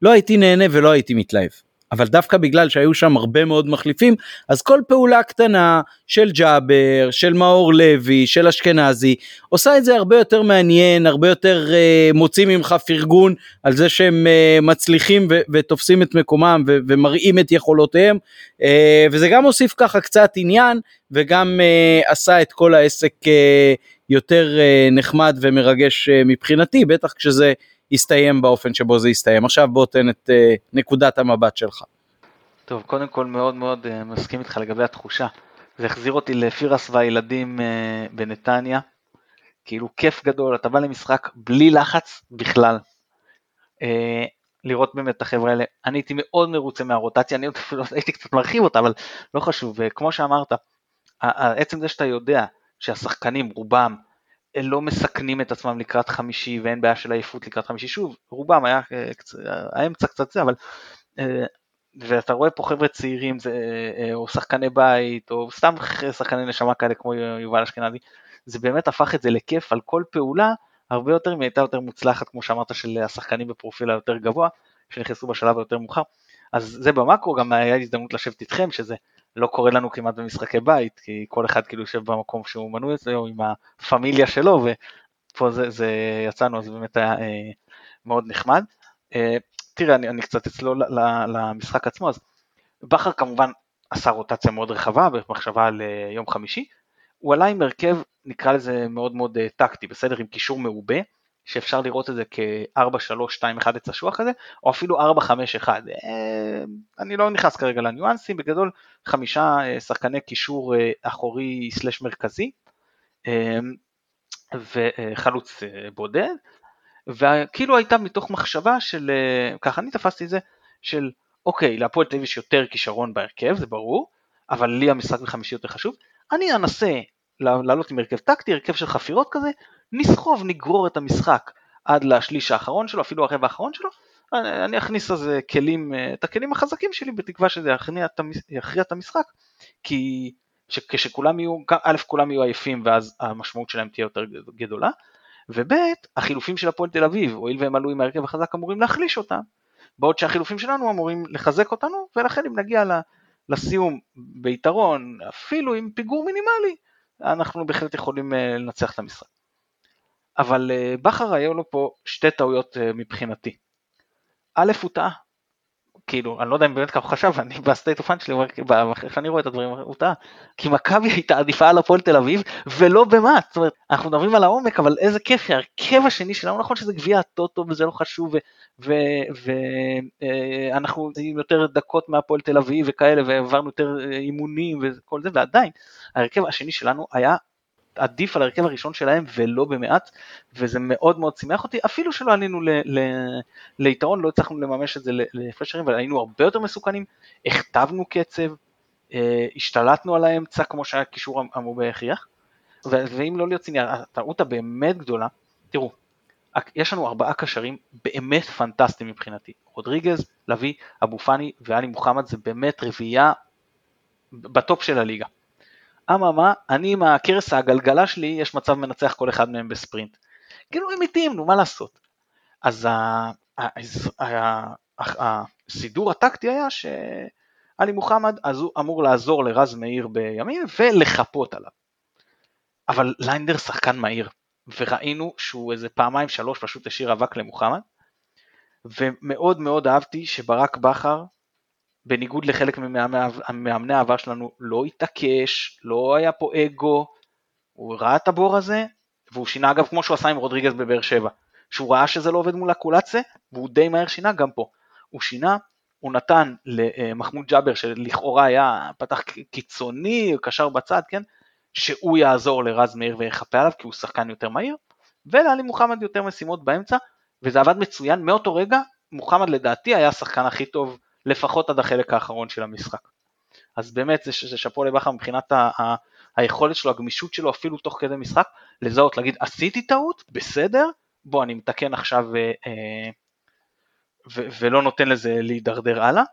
לא הייתי נהנה ולא הייתי מתלהב. אבל דווקא בגלל שהיו שם הרבה מאוד מחליפים אז כל פעולה קטנה של ג'אבר של מאור לוי של אשכנזי עושה את זה הרבה יותר מעניין הרבה יותר uh, מוציא ממך פרגון על זה שהם uh, מצליחים ו- ותופסים את מקומם ו- ומראים את יכולותיהם uh, וזה גם הוסיף ככה קצת עניין וגם uh, עשה את כל העסק uh, יותר uh, נחמד ומרגש uh, מבחינתי בטח כשזה יסתיים באופן שבו זה יסתיים. עכשיו בוא תן את uh, נקודת המבט שלך. טוב, קודם כל מאוד מאוד uh, מסכים איתך לגבי התחושה. זה החזיר אותי לפירס והילדים uh, בנתניה. כאילו כיף גדול, אתה בא למשחק בלי לחץ בכלל. לראות באמת את החבר'ה האלה. אני הייתי מאוד מרוצה מהרוטציה, אני אפילו הייתי קצת מרחיב אותה, אבל לא חשוב. וכמו שאמרת, עצם זה שאתה יודע שהשחקנים, רובם, לא מסכנים את עצמם לקראת חמישי ואין בעיה של עייפות לקראת חמישי, שוב, רובם היה האמצע קצת זה, אבל ואתה רואה פה חבר'ה צעירים זה, או שחקני בית או סתם שחקני נשמה כאלה כמו יובל אשכנזי, זה באמת הפך את זה לכיף על כל פעולה הרבה יותר אם הייתה יותר מוצלחת כמו שאמרת של השחקנים בפרופיל היותר גבוה שנכנסו בשלב היותר מאוחר, אז זה במאקרו גם היה הזדמנות לשבת איתכם שזה לא קורה לנו כמעט במשחקי בית, כי כל אחד כאילו יושב במקום שהוא מנוי אצלו, עם הפמיליה שלו, ופה זה, זה יצאנו, אז באמת היה אה, מאוד נחמד. אה, תראה, אני, אני קצת אצלול למשחק עצמו, אז בכר כמובן עשה רוטציה מאוד רחבה, במחשבה על אה, יום חמישי, הוא עלה עם הרכב, נקרא לזה מאוד מאוד אה, טקטי, בסדר? עם קישור מעובה, שאפשר לראות את זה כ-4-3-2-1 הצשוח כזה, או אפילו 4-5-1. אה, אני לא נכנס כרגע לניואנסים, בגדול חמישה אה, שחקני קישור אה, אחורי סלש מרכזי, וחלוץ בודד, וכאילו הייתה מתוך מחשבה של, ככה אני תפסתי את זה, של אוקיי, להפועל תל אביב יש יותר כישרון בהרכב, זה ברור, אבל לי המשחק בחמישי יותר חשוב, אני אנסה לעלות עם הרכב טקטי, הרכב של חפירות כזה, נסחוב, נגרור את המשחק עד לשליש האחרון שלו, אפילו הרבע האחרון שלו, אני, אני אכניס לזה כלים, את הכלים החזקים שלי בתקווה שזה יכריע את המשחק, כי כשכולם יהיו, א' כולם יהיו עייפים ואז המשמעות שלהם תהיה יותר גדולה, וב' החילופים של הפועל תל אביב, הואיל והם עלו עם ההרכב החזק אמורים להחליש אותם, בעוד שהחילופים שלנו אמורים לחזק אותנו, ולכן אם נגיע לסיום ביתרון, אפילו עם פיגור מינימלי, אנחנו בהחלט יכולים אה, לנצח את המשחק. אבל אה, בכר היו לו פה שתי טעויות אה, מבחינתי. א', הוא טעה. כאילו, אני לא יודע אם באמת ככה הוא חשב, אני ב state of mind שלי, איך אני רואה את הדברים, הוא טעה. כי מכבי הייתה עדיפה על הפועל תל אביב, ולא במה. זאת אומרת, אנחנו מדברים על העומק, אבל איזה כיף, שהרכב השני שלנו, נכון שזה גביע הטוטו וזה לא חשוב, ואנחנו עם יותר דקות מהפועל תל אביב וכאלה, והעברנו יותר אימונים וכל זה, ועדיין, ההרכב השני שלנו היה עדיף על ההרכב הראשון שלהם ולא במעט, וזה מאוד מאוד שימח אותי, אפילו שלא עלינו ל, ל, ליתרון, לא הצלחנו לממש את זה להפרש שערים, אבל היינו הרבה יותר מסוכנים, הכתבנו קצב, אה, השתלטנו על האמצע כמו שהיה קישור המובה הכריח, ואם לא להיות ציני, הטעות הבאמת גדולה, תראו, יש לנו ארבעה קשרים באמת פנטסטיים מבחינתי, רודריגז, לביא, אבו פאני ואלי מוחמד זה באמת רביעייה בטופ של הליגה. אממה, אני עם הכרס הגלגלה שלי, יש מצב מנצח כל אחד מהם בספרינט. כאילו הם איטיים, נו מה לעשות. אז הסידור הטקטי היה שאלי מוחמד, אז הוא אמור לעזור לרז מאיר בימין ולחפות עליו. אבל ליינדר שחקן מהיר, וראינו שהוא איזה פעמיים שלוש פשוט השאיר אבק למוחמד, ומאוד מאוד אהבתי שברק בכר בניגוד לחלק ממאמני העבר שלנו, לא התעקש, לא היה פה אגו, הוא ראה את הבור הזה, והוא שינה אגב כמו שהוא עשה עם רודריגז בבאר שבע, שהוא ראה שזה לא עובד מול הקולציה, והוא די מהר שינה גם פה. הוא שינה, הוא נתן למחמוד ג'אבר שלכאורה היה פתח קיצוני, קשר בצד, כן? שהוא יעזור לרז מאיר ויחפה עליו כי הוא שחקן יותר מהיר, ולעלי מוחמד יותר משימות באמצע, וזה עבד מצוין, מאותו רגע מוחמד לדעתי היה השחקן הכי טוב לפחות עד החלק האחרון של המשחק. אז באמת זה, זה שאפו לבכר מבחינת ה, ה, היכולת שלו, הגמישות שלו אפילו תוך כדי משחק, לזהות, להגיד עשיתי טעות, בסדר, בוא אני מתקן עכשיו אה, אה, ו, ולא נותן לזה להידרדר הלאה.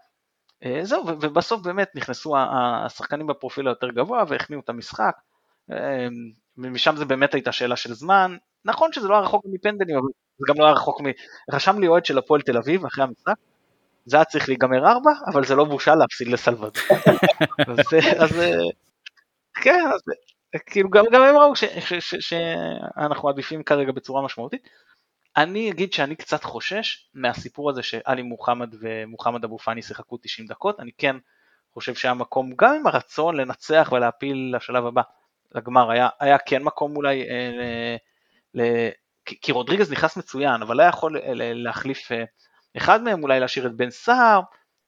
אה, זהו, ובסוף באמת נכנסו השחקנים בפרופיל היותר גבוה והכניעו את המשחק. אה, משם זה באמת הייתה שאלה של זמן. נכון שזה לא היה רחוק מפנדלים, אבל זה גם לא היה רחוק מ... רשם לי אוהד של הפועל תל אביב אחרי המשחק, זה היה צריך להיגמר ארבע, אבל זה לא בושה להפסיד לסלבד. אז, אז כן, אז כאילו גם, גם הם ראו שאנחנו עדיפים כרגע בצורה משמעותית. אני אגיד שאני קצת חושש מהסיפור הזה שאלי מוחמד ומוחמד אבו פאני שיחקו 90 דקות, אני כן חושב שהיה מקום, גם עם הרצון לנצח ולהפיל לשלב הבא, לגמר, היה, היה כן מקום אולי, אה, ל, כי, כי רודריגז נכנס מצוין, אבל היה יכול להחליף אה, אחד מהם, אולי להשאיר את בן סער,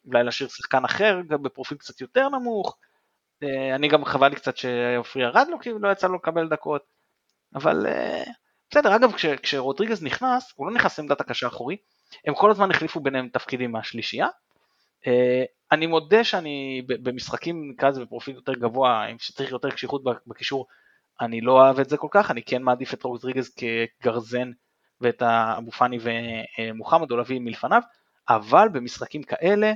אולי להשאיר שחקן אחר, גם בפרופיל קצת יותר נמוך, אה, אני גם חבל לי קצת שעופרי ירד לו, כי לא יצא לו לקבל דקות, אבל אה, בסדר, אגב, כש, כשרודריגז נכנס, הוא לא נכנס לעמדת הקשר האחורי, הם כל הזמן החליפו ביניהם תפקידים מהשלישייה. אה, אני מודה שאני במשחקים, נקרא לזה בפרופיל יותר גבוה, אם שצריך יותר קשיחות בקישור, אני לא אוהב את זה כל כך, אני כן מעדיף את רודריגז כגרזן ואת אבו פאני ומוחמד או להביא מלפניו, אבל במשחקים כאלה,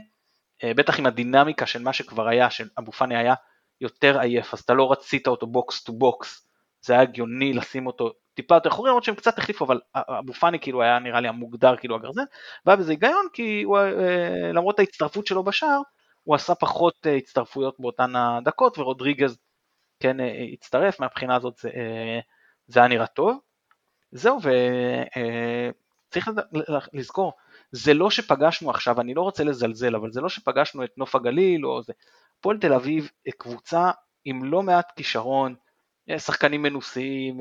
בטח עם הדינמיקה של מה שכבר היה, שאבו פאני היה יותר עייף, אז אתה לא רצית אותו box to box, זה היה הגיוני לשים אותו טיפה יותר אחורי, למרות שהם קצת החליפו, אבל אבו פאני כאילו היה נראה לי המוגדר כאילו הגרזן, והיה בזה היגיון כי הוא, אה, למרות ההצטרפות שלו בשער, הוא עשה פחות אה, הצטרפויות באותן הדקות, ורודריגז כן אה, הצטרף, מהבחינה הזאת זה, זה היה נראה טוב. זהו, וצריך לזכור, זה לא שפגשנו עכשיו, אני לא רוצה לזלזל, אבל זה לא שפגשנו את נוף הגליל או זה, הפועל תל אביב קבוצה עם לא מעט כישרון, שחקנים מנוסים,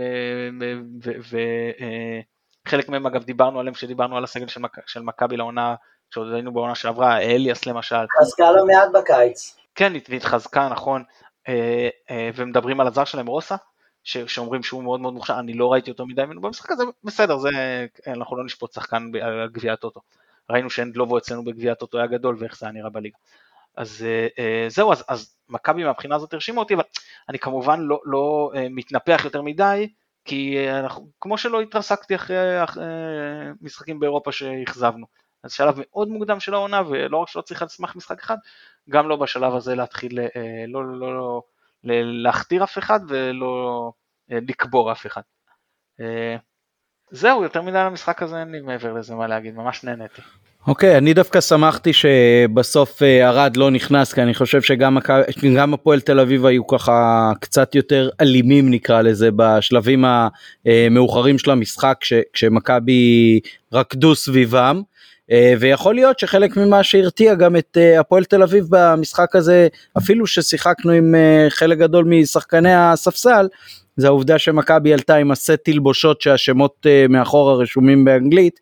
וחלק מהם אגב דיברנו עליהם כשדיברנו על הסגל של מכבי לעונה, כשעוד היינו בעונה שעברה, אליאס למשל. התחזקה לא מעט בקיץ. כן, והתחזקה, נכון, ומדברים על הזר שלהם רוסה, שאומרים שהוא מאוד מאוד מוכשר, אני לא ראיתי אותו מדי ממנו במשחק הזה, בסדר, זה, אנחנו לא נשפוט שחקן על גביע הטוטו. ראינו שאנדלובו אצלנו בגביע הטוטו היה גדול ואיך זה היה נראה בליגה. אז אה, אה, זהו, אז, אז מכבי מהבחינה הזאת הרשימו אותי, אבל אני כמובן לא, לא אה, מתנפח יותר מדי, כי אנחנו, כמו שלא התרסקתי אחרי, אחרי משחקים באירופה שאכזבנו. אז שלב מאוד מוקדם של העונה, ולא רק שלא צריך על סמך משחק אחד, גם לא בשלב הזה להתחיל לא, לא, לא, לא להכתיר אף אחד ולא לקבור אף אחד. זהו, יותר מדי על המשחק הזה אין לי מעבר לזה מה להגיד, ממש נהניתי. אוקיי, okay, אני דווקא שמחתי שבסוף אה, ארד לא נכנס, כי אני חושב שגם גם הפועל תל אביב היו ככה קצת יותר אלימים נקרא לזה בשלבים המאוחרים של המשחק, כשמכבי רקדו סביבם. אה, ויכול להיות שחלק ממה שהרתיע גם את אה, הפועל תל אביב במשחק הזה, אפילו ששיחקנו עם חלק גדול משחקני הספסל, זה העובדה שמכבי עלתה עם הסט תלבושות שהשמות מאחורה רשומים באנגלית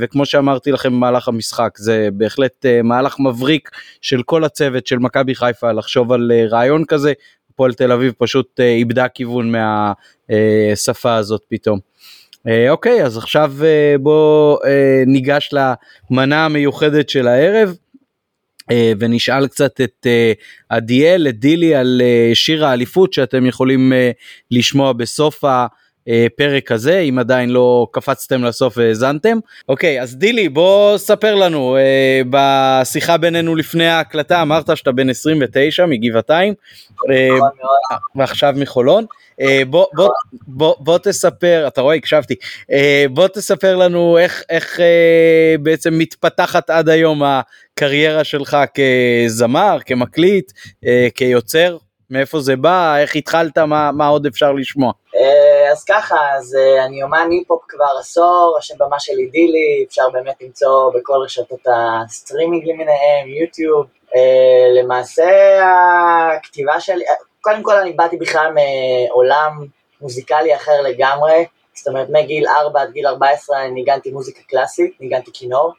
וכמו שאמרתי לכם במהלך המשחק זה בהחלט מהלך מבריק של כל הצוות של מכבי חיפה לחשוב על רעיון כזה. הפועל תל אביב פשוט איבדה כיוון מהשפה הזאת פתאום. Uh, אוקיי אז עכשיו uh, בוא uh, ניגש למנה המיוחדת של הערב. אה, ונשאל קצת את אה, עדיאל, את דילי, על אה, שיר האליפות שאתם יכולים לשמוע בסוף הפרק הזה, אם עדיין לא קפצתם לסוף והאזנתם. אוקיי, אז דילי, בוא ספר לנו, בשיחה בינינו לפני ההקלטה אמרת שאתה בן 29 מגבעתיים, נכון ועכשיו מחולון. בוא, בוא, בוא, בוא תספר, אתה רואה, הקשבתי, בוא תספר לנו איך, איך בעצם מתפתחת עד היום הקריירה שלך כזמר, כמקליט, אה, כיוצר? מאיפה זה בא, איך התחלת, מה, מה עוד אפשר לשמוע? אה, אז ככה, אז אה, אני אומן היפ-הופ כבר עשור, השם במה שלי דילי, אפשר באמת למצוא בכל רשתות הסטרימינג למיניהם, יוטיוב. למעשה הכתיבה שלי, קודם כל אני באתי בכלל מעולם מוזיקלי אחר לגמרי, זאת אומרת מגיל 4 עד גיל 14 ניגנתי מוזיקה קלאסית, ניגנתי כינור.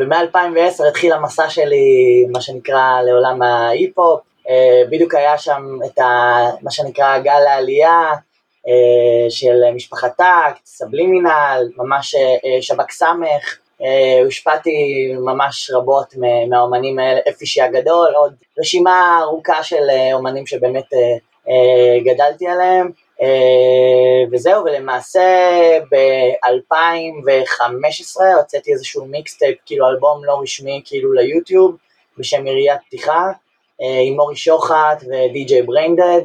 ומ-2010 התחיל המסע שלי, מה שנקרא, לעולם ההיפ-הופ. בדיוק היה שם את ה, מה שנקרא גל העלייה של משפחת תאקט, סבלימינל, ממש שב"ק ס', הושפעתי ממש רבות מהאומנים האלה, פישי הגדול, עוד רשימה ארוכה של אומנים שבאמת גדלתי עליהם. וזהו, ולמעשה ב-2015 הוצאתי איזשהו mixtape, כאילו אלבום לא רשמי, כאילו ליוטיוב, בשם עיריית פתיחה, עם אורי שוחט ודי.ג'יי בריינדד,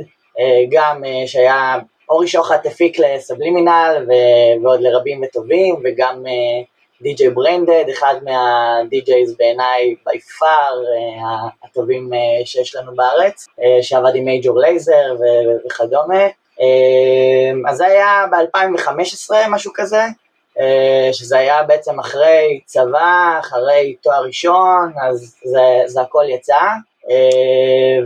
גם שהיה, אורי שוחט הפיק לסבלימינל ועוד לרבים וטובים, וגם די.ג'יי ברנדד, אחד מהדי.ג'ייז בעיניי בי פאר הטובים שיש לנו בארץ, שעבד עם מייג'ור לייזר וכדומה. אז זה היה ב-2015, משהו כזה, שזה היה בעצם אחרי צבא, אחרי תואר ראשון, אז זה, זה הכל יצא.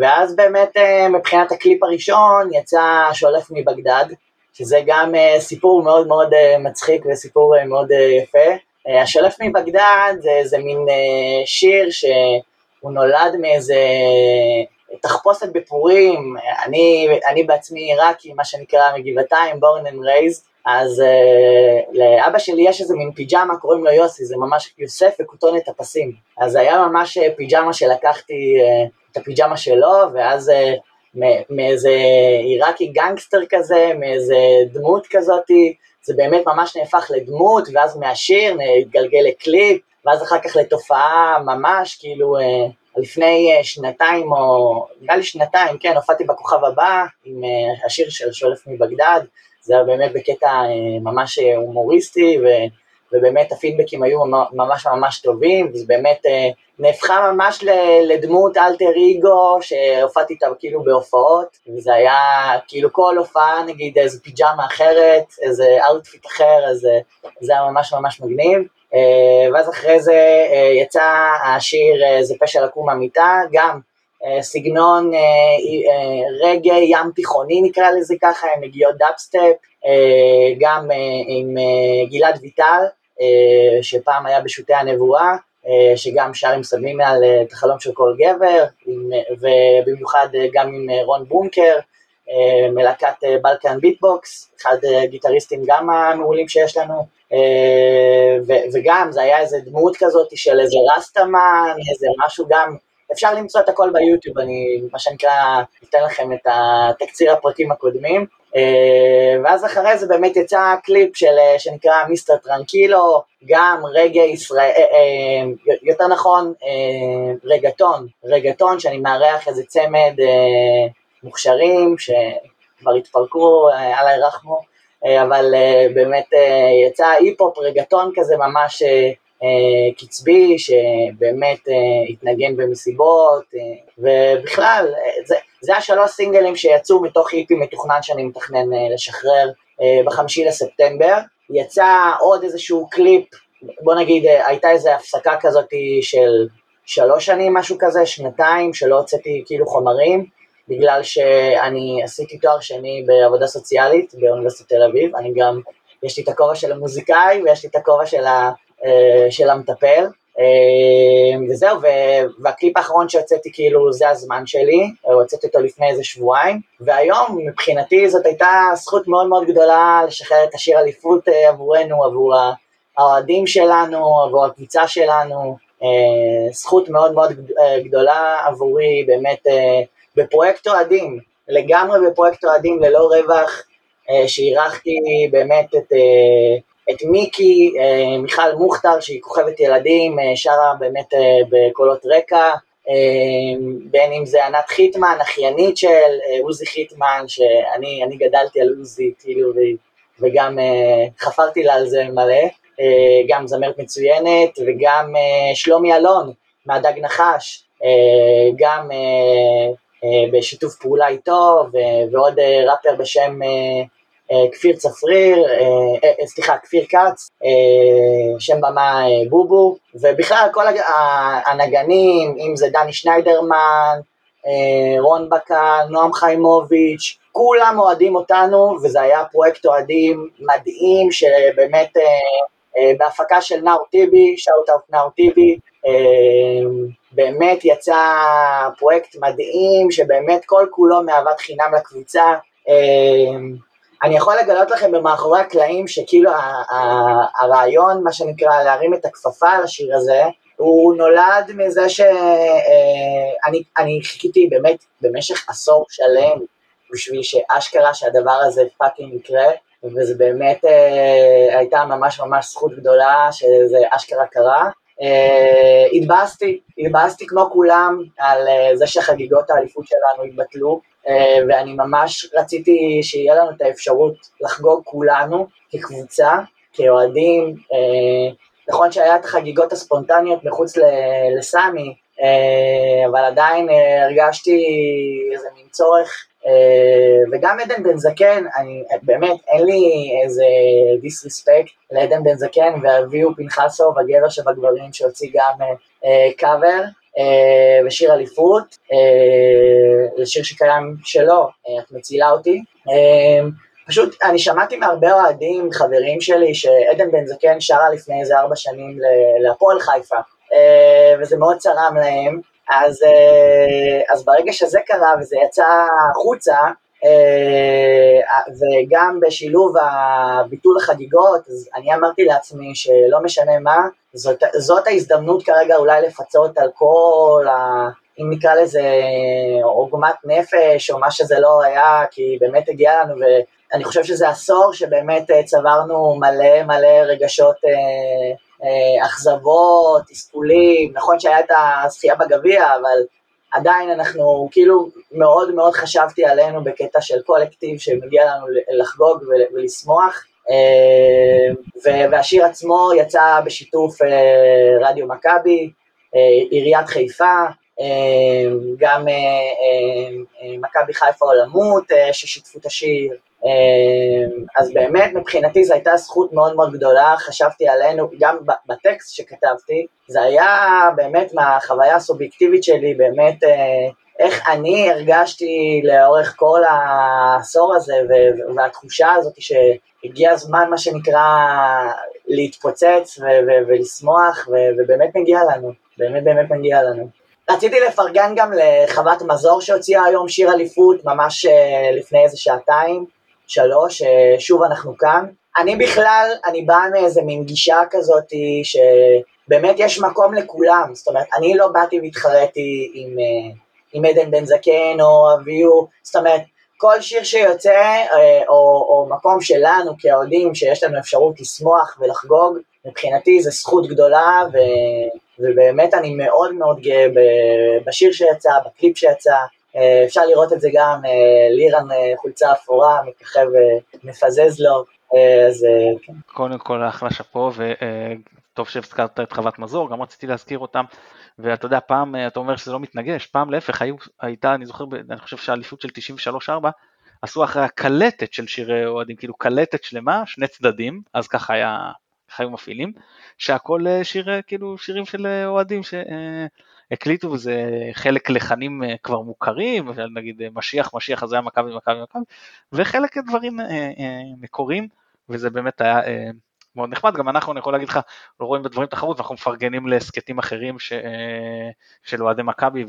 ואז באמת מבחינת הקליפ הראשון יצא שולף מבגדד, שזה גם סיפור מאוד מאוד מצחיק וסיפור מאוד יפה. השולף מבגדד זה איזה מין שיר שהוא נולד מאיזה תחפושת בפורים, אני, אני בעצמי עיראקי, מה שנקרא מגבעתיים, born and raised, אז לאבא שלי יש איזה מין פיג'מה, קוראים לו יוסי, זה ממש יוסף וכותונת הפסים. אז היה ממש פיג'מה שלקחתי את הפיג'מה שלו, ואז מאיזה עיראקי גנגסטר כזה, מאיזה דמות כזאתי, זה באמת ממש נהפך לדמות, ואז מהשיר נתגלגל לקליפ, ואז אחר כך לתופעה ממש, כאילו, לפני שנתיים, או נראה לי שנתיים, כן, הופעתי בכוכב הבא עם השיר של שולף מבגדד, זה היה באמת בקטע ממש הומוריסטי, ו, ובאמת הפידבקים היו ממש ממש טובים, וזה באמת נהפכה ממש לדמות alter ego, שהופעתי איתה כאילו בהופעות, וזה היה כאילו כל הופעה, נגיד איזה פיג'מה אחרת, איזה outfit אחר, אז זה היה ממש ממש מגניב. ואז אחרי זה יצא השיר זה פשע לקום מהמיטה, גם סגנון רגאיי ים תיכוני נקרא לזה ככה, עם נגיעות דאפסטפ, גם עם גלעד ויטל, שפעם היה בשוטי הנבואה, שגם שר עם סמים על את החלום של כל גבר, ובמיוחד גם עם רון בונקר, מלהקת Balkan Beat Box, אחד הגיטריסטים גם המעולים שיש לנו, וגם זה היה איזה דמות כזאת של איזה rastaman, איזה משהו גם, אפשר למצוא את הכל ביוטיוב, אני מה שנקרא, אתן לכם את התקציר הפרקים הקודמים, ואז אחרי זה באמת יצא קליפ של, שנקרא מיסטר טרנקילו, גם רגע ישראל, יותר נכון רגטון, רגטון שאני מארח איזה צמד מוכשרים שכבר התפרקו, אללה ירחמו, אבל באמת יצא היפ-הופ רגטון כזה ממש קצבי, שבאמת התנגן במסיבות, ובכלל, זה, זה השלוש סינגלים שיצאו מתוך היפי מתוכנן שאני מתכנן לשחרר בחמישי לספטמבר. יצא עוד איזשהו קליפ, בוא נגיד, הייתה איזו הפסקה כזאת של שלוש שנים, משהו כזה, שנתיים, שלא הוצאתי כאילו חומרים, בגלל שאני עשיתי תואר שני בעבודה סוציאלית באוניברסיטת תל אביב, אני גם, יש לי את הכובע של המוזיקאי ויש לי את הכובע של, של המטפל, וזהו, והקליפ האחרון שהוצאתי כאילו זה הזמן שלי, הוצאתי אותו לפני איזה שבועיים, והיום מבחינתי זאת הייתה זכות מאוד מאוד גדולה לשחרר את השיר אליפות עבורנו, עבור האוהדים שלנו, עבור הקבוצה שלנו, זכות מאוד מאוד גדולה עבורי, באמת בפרויקט אוהדים, לגמרי בפרויקט אוהדים ללא רווח, שאירחתי באמת את, את מיקי, מיכל מוכתר שהיא כוכבת ילדים, שרה באמת בקולות רקע, בין אם זה ענת חיטמן, אחיינית של עוזי חיטמן, שאני גדלתי על עוזי, כאילו, וגם חפרתי לה על זה מלא, גם זמרת מצוינת, וגם שלומי אלון מהדג נחש, גם בשיתוף פעולה איתו, ועוד ראפר בשם כפיר צפריר, סליחה, כפיר כץ, שם במה בובו, ובכלל כל הנגנים, אם זה דני שניידרמן, רון בקל, נועם חיימוביץ', כולם אוהדים אותנו, וזה היה פרויקט אוהדים מדהים, שבאמת אה, בהפקה של נאור טיבי, shout out נאור טיבי, אה, באמת יצא פרויקט מדהים, שבאמת כל כולו מאהבת חינם לקבוצה. אה, אני יכול לגלות לכם במאחורי הקלעים שכאילו הרעיון, מה שנקרא, להרים את הכפפה על השיר הזה, הוא נולד מזה שאני חיכיתי באמת במשך עשור שלם בשביל שאשכרה שהדבר הזה fucking יקרה, וזה באמת אה, הייתה ממש ממש זכות גדולה שזה אשכרה קרה. אה, התבאסתי, התבאסתי כמו כולם על אה, זה שחגיגות האליפות שלנו התבטלו, אה, ואני ממש רציתי שיהיה לנו את האפשרות לחגוג כולנו כקבוצה, כאוהדים. אה, נכון שהיה את החגיגות הספונטניות מחוץ לסמי, אה, אבל עדיין אה, הרגשתי איזה מין צורך אה, וגם עדן בן זקן, אני באמת, אין לי איזה דיסרספקט לעדן בן זקן ואביהו פנחסוב, הגבר שבגברים, שהוציא גם קאבר ושיר אליפות, זה שיר שקיים שלו, את מצילה אותי. פשוט, אני שמעתי מהרבה אוהדים, חברים שלי, שעדן בן זקן שרה לפני איזה ארבע שנים להפועל חיפה, וזה מאוד צרם להם. אז, אה, אז ברגע שזה קרה וזה יצא החוצה, אה, וגם בשילוב הביטול החגיגות, אז אני אמרתי לעצמי שלא משנה מה, זאת, זאת ההזדמנות כרגע אולי לפצות על כל ה... אם נקרא לזה עוגמת נפש או מה שזה לא היה, כי באמת הגיע לנו, ואני חושב שזה עשור שבאמת אה, צברנו מלא מלא רגשות אה, אה, אכזבות, תסכולים, נכון שהיה את הזכייה בגביע, אבל עדיין אנחנו, כאילו, מאוד מאוד חשבתי עלינו בקטע של קולקטיב שמגיע לנו לחגוג ולשמוח, אה, והשיר עצמו יצא בשיתוף אה, רדיו מכבי, עיריית חיפה, גם מכבי חיפה עולמות ששיתפו את השיר, אז באמת מבחינתי זו הייתה זכות מאוד מאוד גדולה, חשבתי עלינו, גם בטקסט שכתבתי, זה היה באמת מהחוויה הסובייקטיבית שלי, באמת אה, איך אני הרגשתי לאורך כל העשור הזה, והתחושה הזאת שהגיע הזמן, מה שנקרא, להתפוצץ ולשמוח, ובאמת מגיע לנו, באמת באמת מגיע לנו. רציתי לפרגן גם לחוות מזור שהוציאה היום שיר אליפות, ממש אה, לפני איזה שעתיים. שלוש, אה, שוב אנחנו כאן. אני בכלל, אני באה מאיזה מין גישה כזאת שבאמת יש מקום לכולם, זאת אומרת, אני לא באתי והתחרתי עם, אה, עם עדן בן זקן או אביהו, זאת אומרת, כל שיר שיוצא, או, או מקום שלנו כאוהדים, שיש לנו אפשרות לשמוח ולחגוג, מבחינתי זו זכות גדולה, ו, ובאמת אני מאוד מאוד גאה בשיר שיצא, בקליפ שיצא, אה, אפשר לראות את זה גם, אה, לירן אה, חולצה אפורה, מככב ומפזז לו, אז כן. קודם כל אחלה שאפו, וטוב שהזכרת את חוות מזור, גם רציתי להזכיר אותם, ואתה יודע, פעם אתה אומר שזה לא מתנגש, פעם להפך, היו, הייתה, אני זוכר, אני חושב שהאליפות של 93-4, עשו אחרי הקלטת של שירי אוהדים, כאילו קלטת שלמה, שני צדדים, אז ככה היה, היו מפעילים, שהכל שיר, כאילו שירים של אוהדים, ש... הקליטו וזה חלק לחנים אה, כבר מוכרים, נגיד אה, משיח, משיח, אז היה מכבי, מכבי, מכבי, וחלק דברים אה, מקוריים, וזה באמת היה מאוד נחמד, גם אנחנו, אני יכול להגיד לך, לא רואים בדברים תחרות, ואנחנו מפרגנים להסכתים אחרים ש, של אוהדי מכבי.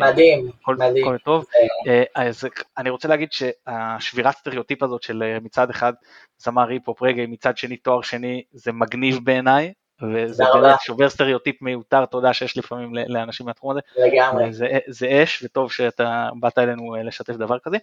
מדהים, כל, מדהים. כל טוב. אז אני רוצה להגיד שהשבירת סטריאוטיפ הזאת של מצד אחד זמר היפ-הופ רגאיי, מצד שני תואר שני, זה מגניב בעיניי, וזה באמת שובר סטריאוטיפ מיותר, תודה שיש לפעמים לאנשים מהתחום הזה. לגמרי. זה, זה אש, וטוב שאתה באת אלינו אה, לשתף דבר כזה.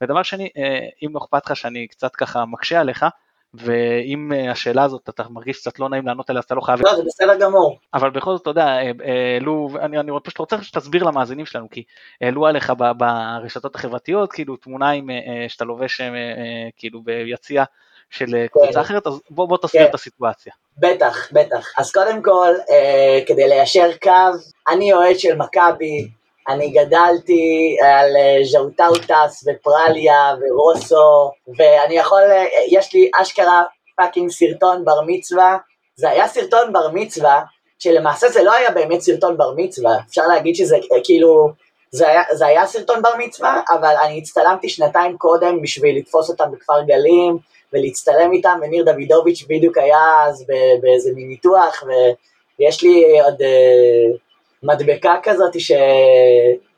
ודבר שני, אה, אם לא אכפת לך שאני קצת ככה מקשה עליך, ואם אה, השאלה הזאת אתה מרגיש קצת לא נעים לענות עליה אז אתה לא חייב... לא, זה בסדר גמור. אבל בכל זאת, אתה יודע, העלו, אני, אני פשוט רוצה שתסביר למאזינים שלנו, כי העלו עליך ברשתות החברתיות, כאילו תמונה עם, שאתה לובש כאילו ביציע של כן. קבוצה אחרת, אז בוא, בוא תסביר כן. את הסיטואציה. בטח, בטח. אז קודם כל, אה, כדי ליישר קו, אני אוהד של מכבי, אני גדלתי על אה, ז'וטאוטס ופרלייה ורוסו, ואני יכול, אה, יש לי אשכרה fucking סרטון בר מצווה, זה היה סרטון בר מצווה, שלמעשה זה לא היה באמת סרטון בר מצווה, אפשר להגיד שזה אה, כאילו, זה היה, זה היה סרטון בר מצווה, אבל אני הצטלמתי שנתיים קודם בשביל לתפוס אותם בכפר גלים, ולהצטלם איתם, וניר דוידוביץ' בדיוק היה אז באיזה מין ניתוח, ויש לי עוד uh, מדבקה כזאת ש,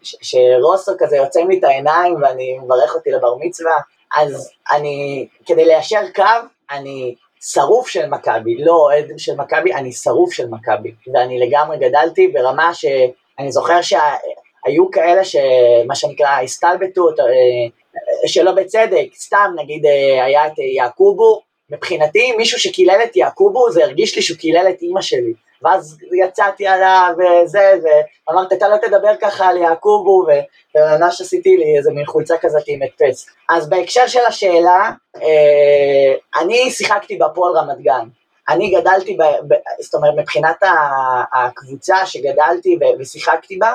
ש, שרוסו כזה יוצא לי את העיניים ואני מברך אותי לבר מצווה, אז אני, כדי ליישר קו, אני שרוף של מכבי, לא אוהד של מכבי, אני שרוף של מכבי, ואני לגמרי גדלתי ברמה שאני זוכר שהיו כאלה שמה שנקרא הסתלבטו, אה, שלא בצדק, סתם נגיד אה, היה את יעקובו, מבחינתי מישהו שקילל את יעקובו זה הרגיש לי שהוא קילל את אימא שלי, ואז יצאתי עליו וזה, ואמרת אתה לא תדבר ככה על יעקובו, וממש עשיתי לי איזה מין חולצה כזאת עם הדפס. אז בהקשר של השאלה, אה, אני שיחקתי בהפועל רמת גן. אני גדלתי, ב, ב, זאת אומרת מבחינת הקבוצה שגדלתי ושיחקתי בה,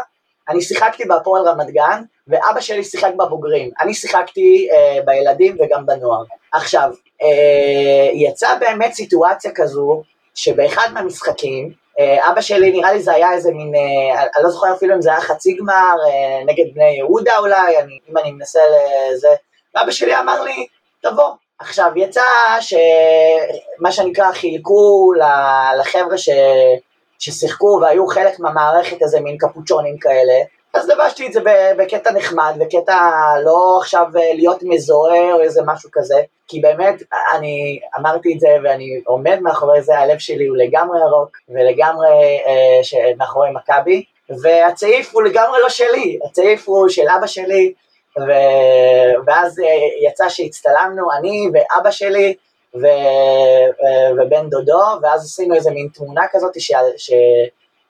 אני שיחקתי בהפועל רמת גן, ואבא שלי שיחק בבוגרים. אני שיחקתי אה, בילדים וגם בנוער. עכשיו, אה, יצאה באמת סיטואציה כזו, שבאחד מהמשחקים, אה, אבא שלי נראה לי זה היה איזה מין, אה, אני לא זוכר אפילו אם זה היה חצי גמר, אה, נגד בני יהודה אולי, אני, אם אני מנסה לזה, ואבא שלי אמר לי, תבוא. עכשיו יצא שמה שנקרא חילקו לחבר'ה ש... ששיחקו והיו חלק מהמערכת איזה מין קפוצ'ונים כאלה, אז לבשתי את זה בקטע נחמד, בקטע לא עכשיו אה, להיות מזוהה או איזה משהו כזה, כי באמת, אני אמרתי את זה ואני עומד מאחורי זה, הלב שלי הוא לגמרי ירוק ולגמרי אה, מאחורי מכבי, והצעיף הוא לגמרי לא שלי, הצעיף הוא של אבא שלי, ו... ואז אה, יצא שהצטלמנו, אני ואבא שלי ו... אה, ובן דודו, ואז עשינו איזה מין תמונה כזאת ש... ש...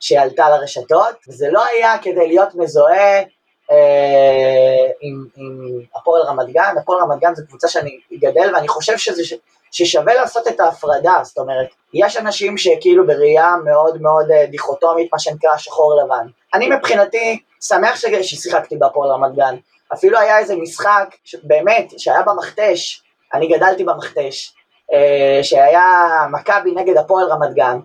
שעלתה לרשתות, וזה לא היה כדי להיות מזוהה אה, עם, עם הפועל רמת גן, הפועל רמת גן זו קבוצה שאני גדל ואני חושב שזה, ששווה לעשות את ההפרדה, זאת אומרת, יש אנשים שכאילו בראייה מאוד מאוד אה, דיכוטומית, מה שנקרא שחור לבן. אני מבחינתי שמח ששיחקתי בהפועל רמת גן, אפילו היה איזה משחק, באמת, שהיה במכתש, אני גדלתי במכתש, אה, שהיה מכבי נגד הפועל רמת גן,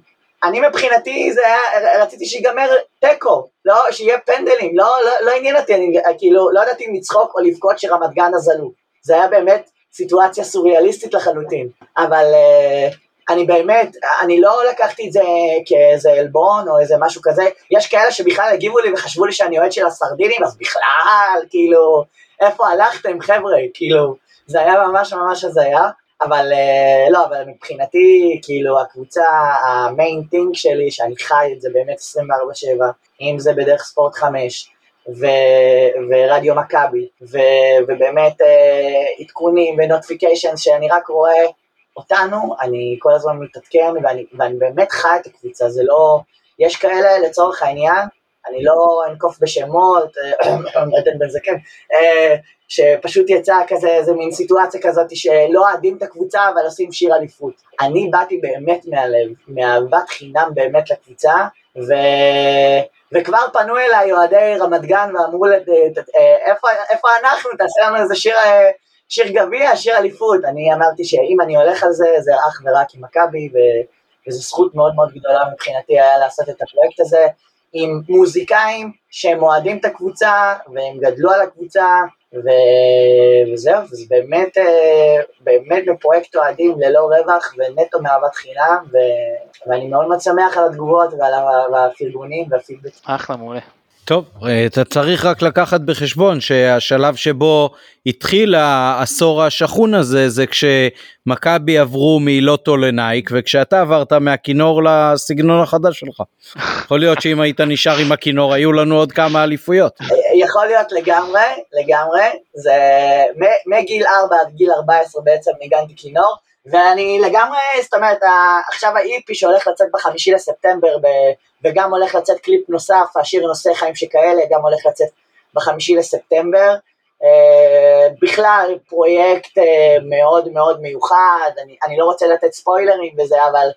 אני מבחינתי זה היה, רציתי שיגמר תיקו, לא, שיהיה פנדלים, לא, לא, לא עניין אותי, אני כאילו לא ידעתי אם לצחוק או לבכות שרמת גן נזלו, זה היה באמת סיטואציה סוריאליסטית לחלוטין, אבל uh, אני באמת, אני לא לקחתי את זה כאיזה עלבון או איזה משהו כזה, יש כאלה שבכלל הגיבו לי וחשבו לי שאני אוהד של הסרדינים, אז בכלל, כאילו, איפה הלכתם חבר'ה, כאילו, זה היה ממש ממש הזיה. אבל אה, לא, אבל מבחינתי, כאילו, הקבוצה, ה main thing שלי, שאני חי את זה באמת 24/7, אם זה בדרך ספורט 5, ו, ורדיו מכבי, ובאמת אה, עדכונים ו notification שאני רק רואה אותנו, אני כל הזמן מתעדכן, ואני, ואני באמת חי את הקבוצה, זה לא, יש כאלה לצורך העניין, אני לא אנקוף בשמות, עדן בן זקן, שפשוט יצא כזה, איזה מין סיטואציה כזאת שלא אוהדים את הקבוצה אבל עושים שיר אליפות. אני באתי באמת מהלב, מאהבת חינם באמת לקבוצה, ו... וכבר פנו אליי אוהדי רמת גן ואמרו לי, איפה, איפה אנחנו, תעשה לנו איזה שיר, שיר גביע, שיר אליפות. אני אמרתי שאם אני הולך על זה, זה אך ורק עם מכבי, ו... וזו זכות מאוד מאוד גדולה מבחינתי היה לעשות את הפרויקט הזה. עם מוזיקאים שהם אוהדים את הקבוצה והם גדלו על הקבוצה ו... וזהו, זה באמת, אה, באמת בפרויקט אוהדים ללא רווח ונטו מאהבת חינם ו... ואני מאוד מאוד שמח על התגובות ועל הפרגונים והפידבק. אחלה, מעולה. טוב, אה, אתה צריך רק לקחת בחשבון שהשלב שבו התחיל העשור השחון הזה זה כשמכבי עברו מלוטו לנייק וכשאתה עברת מהכינור לסגנון החדש שלך. יכול להיות שאם היית נשאר עם הכינור היו לנו עוד כמה אליפויות. יכול להיות לגמרי, לגמרי, זה מגיל 4 עד גיל 14 בעצם ניגנתי כינור. ואני לגמרי, זאת אומרת, עכשיו האיפי שהולך לצאת בחמישי לספטמבר, וגם הולך לצאת קליפ נוסף, השיר נושא חיים שכאלה, גם הולך לצאת בחמישי לספטמבר. אה, בכלל פרויקט אה, מאוד מאוד מיוחד, אני, אני לא רוצה לתת ספוילרים בזה, אבל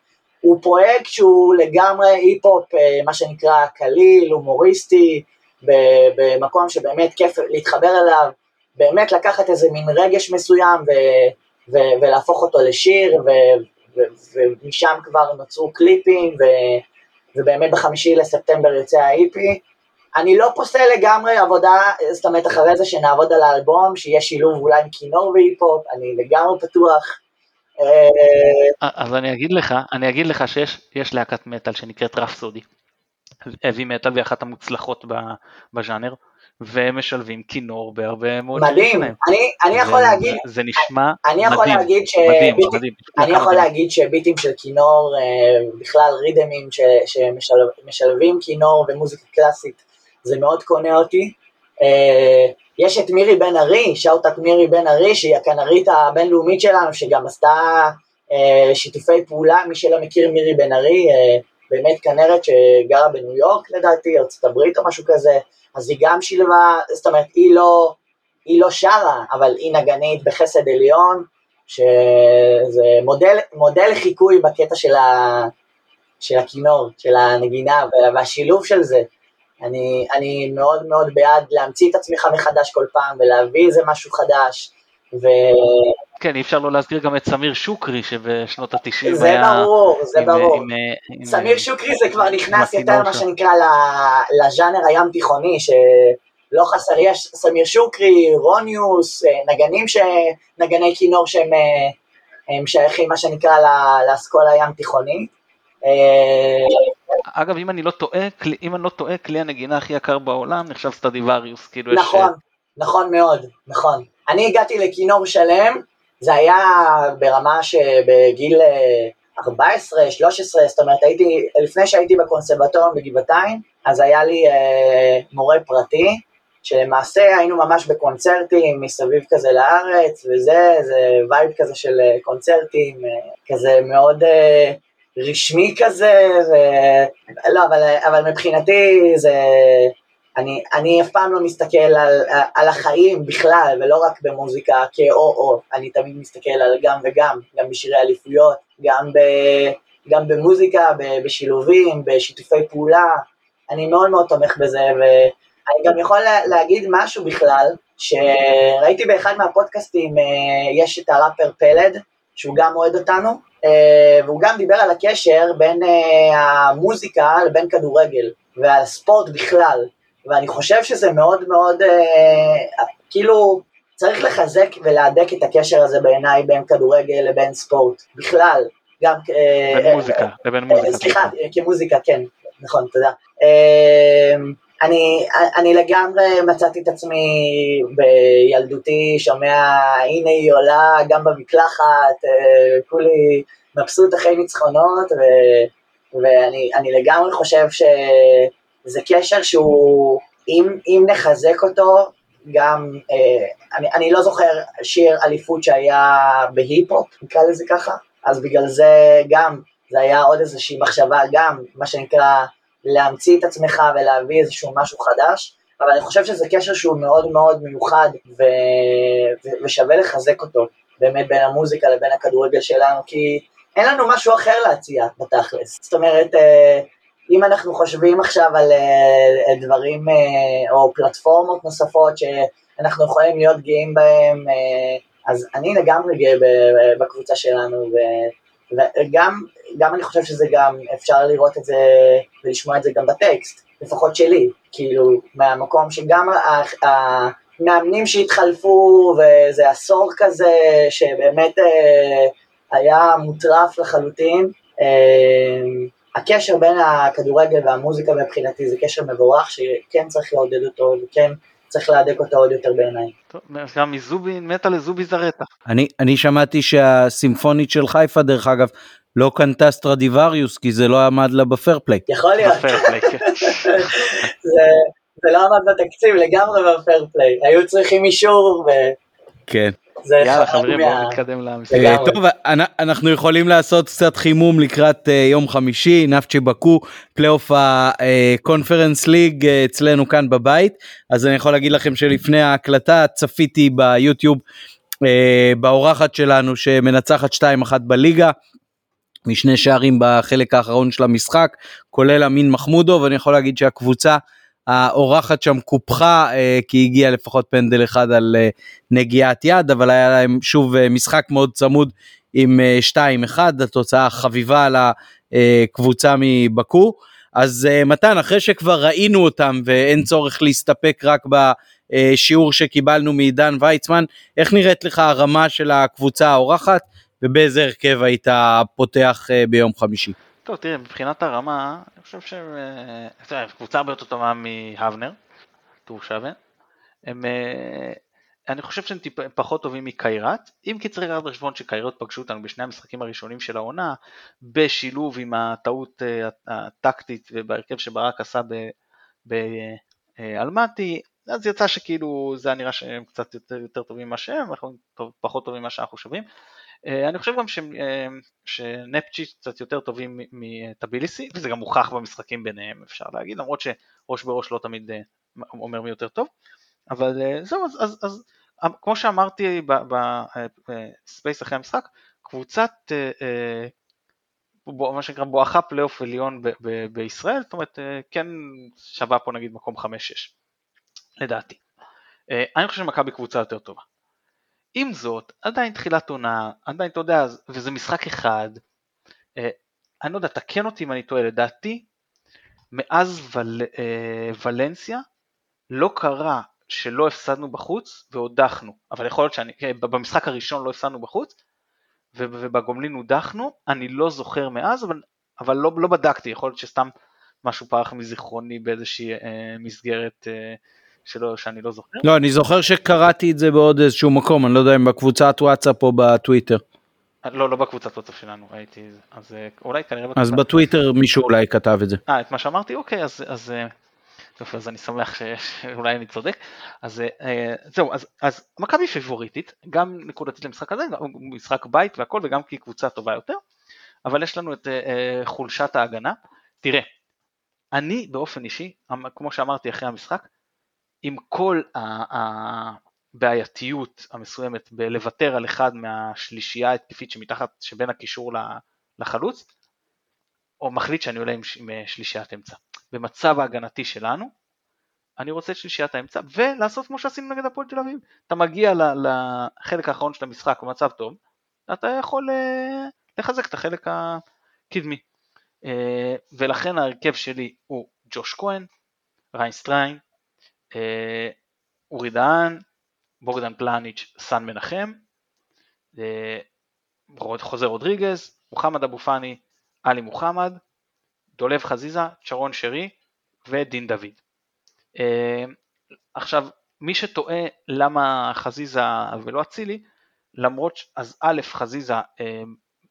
הוא פרויקט שהוא לגמרי היפ-הופ, אה, מה שנקרא קליל, הומוריסטי, במקום שבאמת כיף להתחבר אליו, באמת לקחת איזה מין רגש מסוים ו... ו- ולהפוך אותו לשיר, ו- ו- ומשם כבר נוצרו קליפים, ו- ובאמת בחמישי לספטמבר יוצא ה-EP. אני לא פוסל לגמרי עבודה, זאת אומרת אחרי זה שנעבוד על האלבום, שיהיה שילוב אולי עם כינור והיפ-הופ, אני לגמרי פתוח. אה, אז אני אגיד לך, אני אגיד לך שיש יש להקת מטאל שנקראת רפסודי. אבי מטאל והיא אחת המוצלחות בז'אנר, והם משלבים כינור בהרבה מאוד מדהים. אני אני יכול זה- להגיד, זה נשמע אני יכול מדהים, להגיד ש... מדהים, ביטי- מדהים. אני יכול להגיד שביטים של כינור, אה, בכלל רידמים שמשלבים כינור ומוזיקה קלאסית, זה מאוד קונה אותי. אה, יש את מירי בן ארי, שאוטת מירי בן ארי, שהיא הכנרית הבינלאומית שלנו, שגם עשתה אה, שיתופי פעולה, מי שלא מכיר מירי בן ארי, באמת כנרת שגרה בניו יורק לדעתי, ארצות הברית או משהו כזה, אז היא גם שילבה, זאת אומרת, היא לא, היא לא שרה, אבל היא נגנית בחסד עליון, שזה מודל, מודל לחיקוי בקטע של, ה, של הכינור, של הנגינה וה- והשילוב של זה. אני, אני מאוד מאוד בעד להמציא את עצמך מחדש כל פעם ולהביא איזה משהו חדש. וזה כן, אי אפשר לא להזכיר גם את סמיר שוקרי שבשנות ה-90 היה... ברור, זה עם- ברור. עם- עם- סמיר שוקרי זה כבר נכנס יותר מה. שנקרא לז'אנר הים תיכוני, שלא חסר, יש סמיר שוקרי, רוניוס, אה, נגנים ש... נגני כינור שהם אה, הם שייכים מה שנקרא לאסכולה הים תיכוני. אה, אגב, אם אני לא טועה, אם אני לא טועה, כלי הנגינה הכי יקר בעולם נחשב סטרדיווריוס, כאילו יש... נכון, נכון מאוד, נכון. אני הגעתי לכינור שלם, זה היה ברמה שבגיל אה, 14, 13, זאת אומרת הייתי, לפני שהייתי בקונסרבטוריון בגבעתיים, אז היה לי אה, מורה פרטי, שלמעשה היינו ממש בקונצרטים מסביב כזה לארץ, וזה, זה vibe כזה של אה, קונצרטים, אה, כזה מאוד אה, רשמי כזה, ו... לא, אבל, אבל מבחינתי זה... אני, אני אף פעם לא מסתכל על, על החיים בכלל, ולא רק במוזיקה כאו-או, אני תמיד מסתכל על גם וגם, גם בשירי אליפויות, גם, ב, גם במוזיקה, ב, בשילובים, בשיתופי פעולה, אני מאוד מאוד תומך בזה, ואני גם יכול לה, להגיד משהו בכלל, שראיתי באחד מהפודקאסטים, אה, יש את הראפר פלד, שהוא גם אוהד אותנו, אה, והוא גם דיבר על הקשר בין אה, המוזיקה לבין כדורגל, ועל ספורט בכלל. ואני חושב שזה מאוד מאוד, אה, כאילו, צריך לחזק ולהדק את הקשר הזה בעיניי בין כדורגל לבין ספורט, בכלל, גם... אה, בין אה, מוזיקה, לבין אה, מוזיקה. סליחה, אה, כמוזיקה, כן, נכון, תודה. אה, אני, אני לגמרי מצאתי את עצמי בילדותי שומע, הנה היא עולה גם במקלחת, אה, כולי מבסוט אחרי ניצחונות, ו, ואני אני לגמרי חושב שזה קשר שהוא, אם, אם נחזק אותו, גם, אה, אני, אני לא זוכר שיר אליפות שהיה בהיפ-הופ, נקרא לזה ככה, אז בגלל זה גם, זה היה עוד איזושהי מחשבה גם, מה שנקרא, להמציא את עצמך ולהביא איזשהו משהו חדש, אבל אני חושב שזה קשר שהוא מאוד מאוד מיוחד ו... ו... ושווה לחזק אותו, באמת בין המוזיקה לבין הכדורגל שלנו, כי אין לנו משהו אחר להציע בתכלס. זאת אומרת, אה, אם אנחנו חושבים עכשיו על אה, דברים אה, או פלטפורמות נוספות שאנחנו יכולים להיות גאים בהם, אה, אז אני לגמרי גאה בקבוצה שלנו. וגם גם אני חושב שזה גם, אפשר לראות את זה ולשמוע את זה גם בטקסט, לפחות שלי, כאילו, מהמקום שגם המאמנים שהתחלפו, וזה עשור כזה, שבאמת היה מוטרף לחלוטין, הקשר בין הכדורגל והמוזיקה מבחינתי זה קשר מבורך, שכן צריך לעודד אותו, וכן צריך להדק אותו עוד יותר בעיניי. טוב, גם מזובין מהטה לזוביזרטה. אני, אני שמעתי שהסימפונית של חיפה דרך אגב לא קנתה סטרדיווריוס כי זה לא עמד לה ב fair play. יכול להיות. כן. זה, זה לא עמד בתקציב, לגמרי ב fair play. היו צריכים אישור, כן. יאללה חברים בואו נתקדם למשחק. אה, טוב, אנ- אנחנו יכולים לעשות קצת חימום לקראת אה, יום חמישי, נפטצ'י באקו, פלייאוף הקונפרנס ליג אה, אצלנו כאן בבית, אז אני יכול להגיד לכם שלפני ההקלטה צפיתי ביוטיוב באורחת שלנו שמנצחת 2-1 בליגה. משני שערים בחלק האחרון של המשחק, כולל אמין מחמודו, ואני יכול להגיד שהקבוצה האורחת שם קופחה, אה, כי הגיע לפחות פנדל אחד על אה, נגיעת יד, אבל היה להם שוב אה, משחק מאוד צמוד עם אה, 2-1, התוצאה חביבה על הקבוצה מבקו. אז מתן, אחרי שכבר ראינו אותם ואין צורך להסתפק רק בשיעור שקיבלנו מעידן ויצמן, איך נראית לך הרמה של הקבוצה האורחת? ובאיזה הרכב היית פותח ביום חמישי. טוב, תראה, מבחינת הרמה, אני חושב שהם... אה, קבוצה הרבה יותר טובה מהבנר, טור שבן. הם... אה, אני חושב שהם טיפ... פחות טובים מקיירת, אם כי צריך לקחת בחשבון שקיירות פגשו אותנו בשני המשחקים הראשונים של העונה, בשילוב עם הטעות הטקטית ובהרכב שברק עשה באלמטי, אז יצא שכאילו זה נראה שהם קצת יותר, יותר טובים ממה שהם, אנחנו פחות טובים ממה שאנחנו חושבים. אה, אני חושב גם ש, אה, שנפטצ'י קצת יותר טובים מטביליסי, וזה גם מוכח במשחקים ביניהם אפשר להגיד, למרות שראש בראש לא תמיד אה, אומר מי יותר טוב, אבל זהו, אז, אז, אז כמו שאמרתי ב space אחרי המשחק, קבוצת, מה שנקרא בואכה פלייאוף עליון בישראל, זאת אומרת כן שווה פה נגיד מקום 5-6, לדעתי. אני חושב שמכבי קבוצה יותר טובה. עם זאת, עדיין תחילת עונה, עדיין אתה יודע, וזה משחק אחד, אה, אני לא יודע, תקן אותי אם אני טועה, לדעתי, מאז ול, אה, ולנסיה לא קרה שלא הפסדנו בחוץ והודחנו, אבל יכול להיות שאני, אה, במשחק הראשון לא הפסדנו בחוץ, ובגומלין הודחנו, אני לא זוכר מאז, אבל, אבל לא, לא בדקתי, יכול להיות שסתם משהו פרח מזיכרוני באיזושהי אה, מסגרת אה, שלא, שאני לא זוכר. לא, אני זוכר שקראתי את זה בעוד איזשהו מקום, אני לא יודע אם בקבוצת וואטסאפ או בטוויטר. לא, לא בקבוצת וואטסאפ שלנו, הייתי, אז אה, אולי כנראה בקבוצת... אז בטוויטר מישהו אולי כתב את זה. אה, את מה שאמרתי? אוקיי, אז, אז, אה, יופי, אז אני שמח שאולי אני צודק. אז אה, זהו, אז, אז מכבי פיבוריטית, גם נקודתית למשחק הזה, גם משחק בית והכל, וגם כי קבוצה טובה יותר, אבל יש לנו את חולשת ההגנה. תראה, אני באופן אישי, כמו שאמרתי אחרי המשחק, עם כל הבעייתיות המסוימת בלוותר על אחד מהשלישייה ההתקפית שמתחת, שבין הקישור לחלוץ, או מחליט שאני עולה עם שלישיית אמצע. במצב ההגנתי שלנו, אני רוצה את שלישיית האמצע, ולעשות כמו שעשינו נגד הפועל תל אביב. אתה מגיע לחלק האחרון של המשחק במצב טוב, אתה יכול אה, לחזק את החלק הקדמי. אה, ולכן ההרכב שלי הוא ג'וש כהן, ריאן סטריין, אה, אורי דהן, בוגדן פלאניץ', סאן מנחם, אה, חוזר רודריגז, מוחמד אבו פאני, עלי מוחמד, דולב חזיזה, צ'ארון שרי ודין דוד. אה, עכשיו, מי שטועה למה חזיזה ולא אצילי, למרות, אז א', חזיזה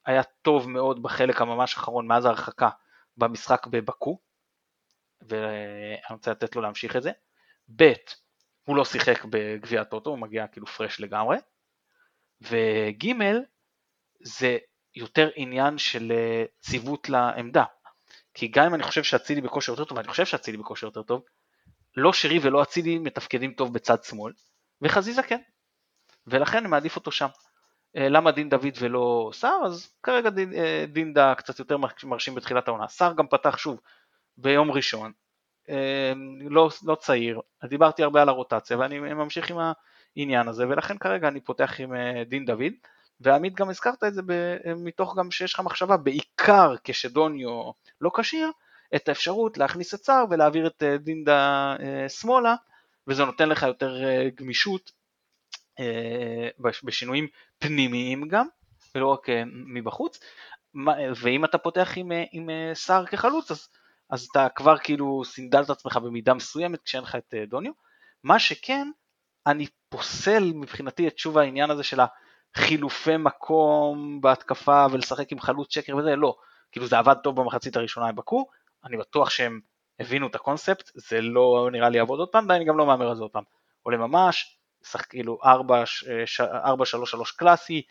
היה טוב מאוד בחלק הממש האחרון מאז ההרחקה במשחק בבקו, ואני רוצה לתת לו להמשיך את זה. ב', הוא לא שיחק בגביע הטוטו, הוא מגיע כאילו פרש לגמרי, וג', זה יותר עניין של אה, ציוות לעמדה. כי גם אם אני חושב שאצילי בכושר יותר טוב, ואני חושב שאצילי בכושר יותר טוב, לא שרי ולא אצילי מתפקדים טוב בצד שמאל, וחזיזה כן. ולכן אני מעדיף אותו שם. אה, למה דין דוד ולא סער? אז כרגע דין, אה, דינדה קצת יותר מרשים בתחילת העונה. סער גם פתח שוב ביום ראשון, לא, לא צעיר, דיברתי הרבה על הרוטציה ואני ממשיך עם העניין הזה ולכן כרגע אני פותח עם אה, דין דוד. ועמית גם הזכרת את זה מתוך גם שיש לך מחשבה בעיקר כשדוניו לא כשיר את האפשרות להכניס את סער ולהעביר את אה, דינדה אה, שמאלה וזה נותן לך יותר גמישות בשינויים פנימיים גם ולא רק מבחוץ. ואם אתה פותח עם, עם סער כחלוץ אז אז אתה כבר כאילו סינדלת עצמך במידה מסוימת כשאין לך את אה, דוניו. מה שכן, אני פוסל מבחינתי את שוב העניין הזה של החילופי מקום בהתקפה ולשחק עם חלוץ שקר וזה, לא. כאילו זה עבד טוב במחצית הראשונה עם בקו, אני בטוח שהם הבינו את הקונספט, זה לא נראה לי יעבוד עוד פעם, ואני גם לא מהמר על זה עוד פעם. עולה ממש, שחק כאילו 4-3-3 קלאסי,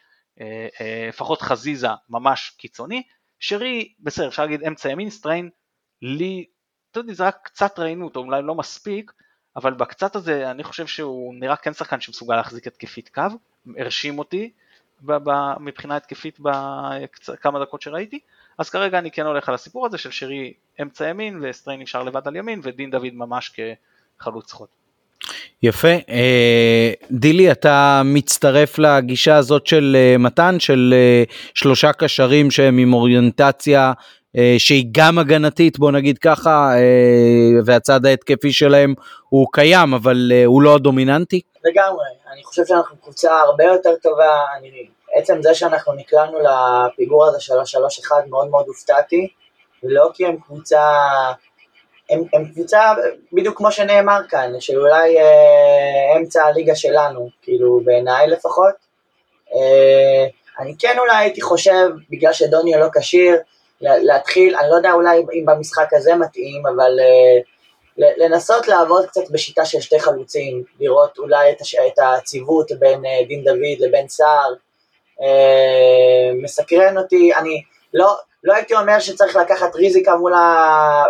אה, אה, לפחות חזיזה ממש קיצוני, שרי, בסדר, אפשר להגיד אמצע ימין, סטריין לי, אתה יודע, זה רק קצת ראינו אותו, אולי לא מספיק, אבל בקצת הזה אני חושב שהוא נראה כן שחקן שמסוגל להחזיק התקפית קו, הרשים אותי מבחינה התקפית בכמה דקות שראיתי, אז כרגע אני כן הולך על הסיפור הזה של שרי אמצע ימין וסטריין נשאר לבד על ימין ודין דוד ממש כחלוץ חוד. יפה. אה, דילי, אתה מצטרף לגישה הזאת של אה, מתן, של אה, שלושה קשרים שהם עם אוריינטציה שהיא גם הגנתית בוא נגיד ככה אה, והצד ההתקפי שלהם הוא קיים אבל אה, הוא לא הדומיננטי? לגמרי, אני חושב שאנחנו קבוצה הרבה יותר טובה, אני עצם זה שאנחנו נקלענו לפיגור הזה של ה-3-1 מאוד מאוד הופתעתי, לא כי הם קבוצה, הם, הם קבוצה בדיוק כמו שנאמר כאן, שאולי אה, אמצע הליגה שלנו, כאילו בעיניי לפחות. אה, אני כן אולי הייתי חושב, בגלל שדוניו לא כשיר, להתחיל, אני לא יודע אולי אם במשחק הזה מתאים, אבל אה, לנסות לעבוד קצת בשיטה של שתי חלוצים, לראות אולי את, הש... הציוות בין אה, דין דוד לבין סער. אה, מסקרן אותי, אני לא, לא הייתי אומר שצריך לקחת ריזיקה מול ה...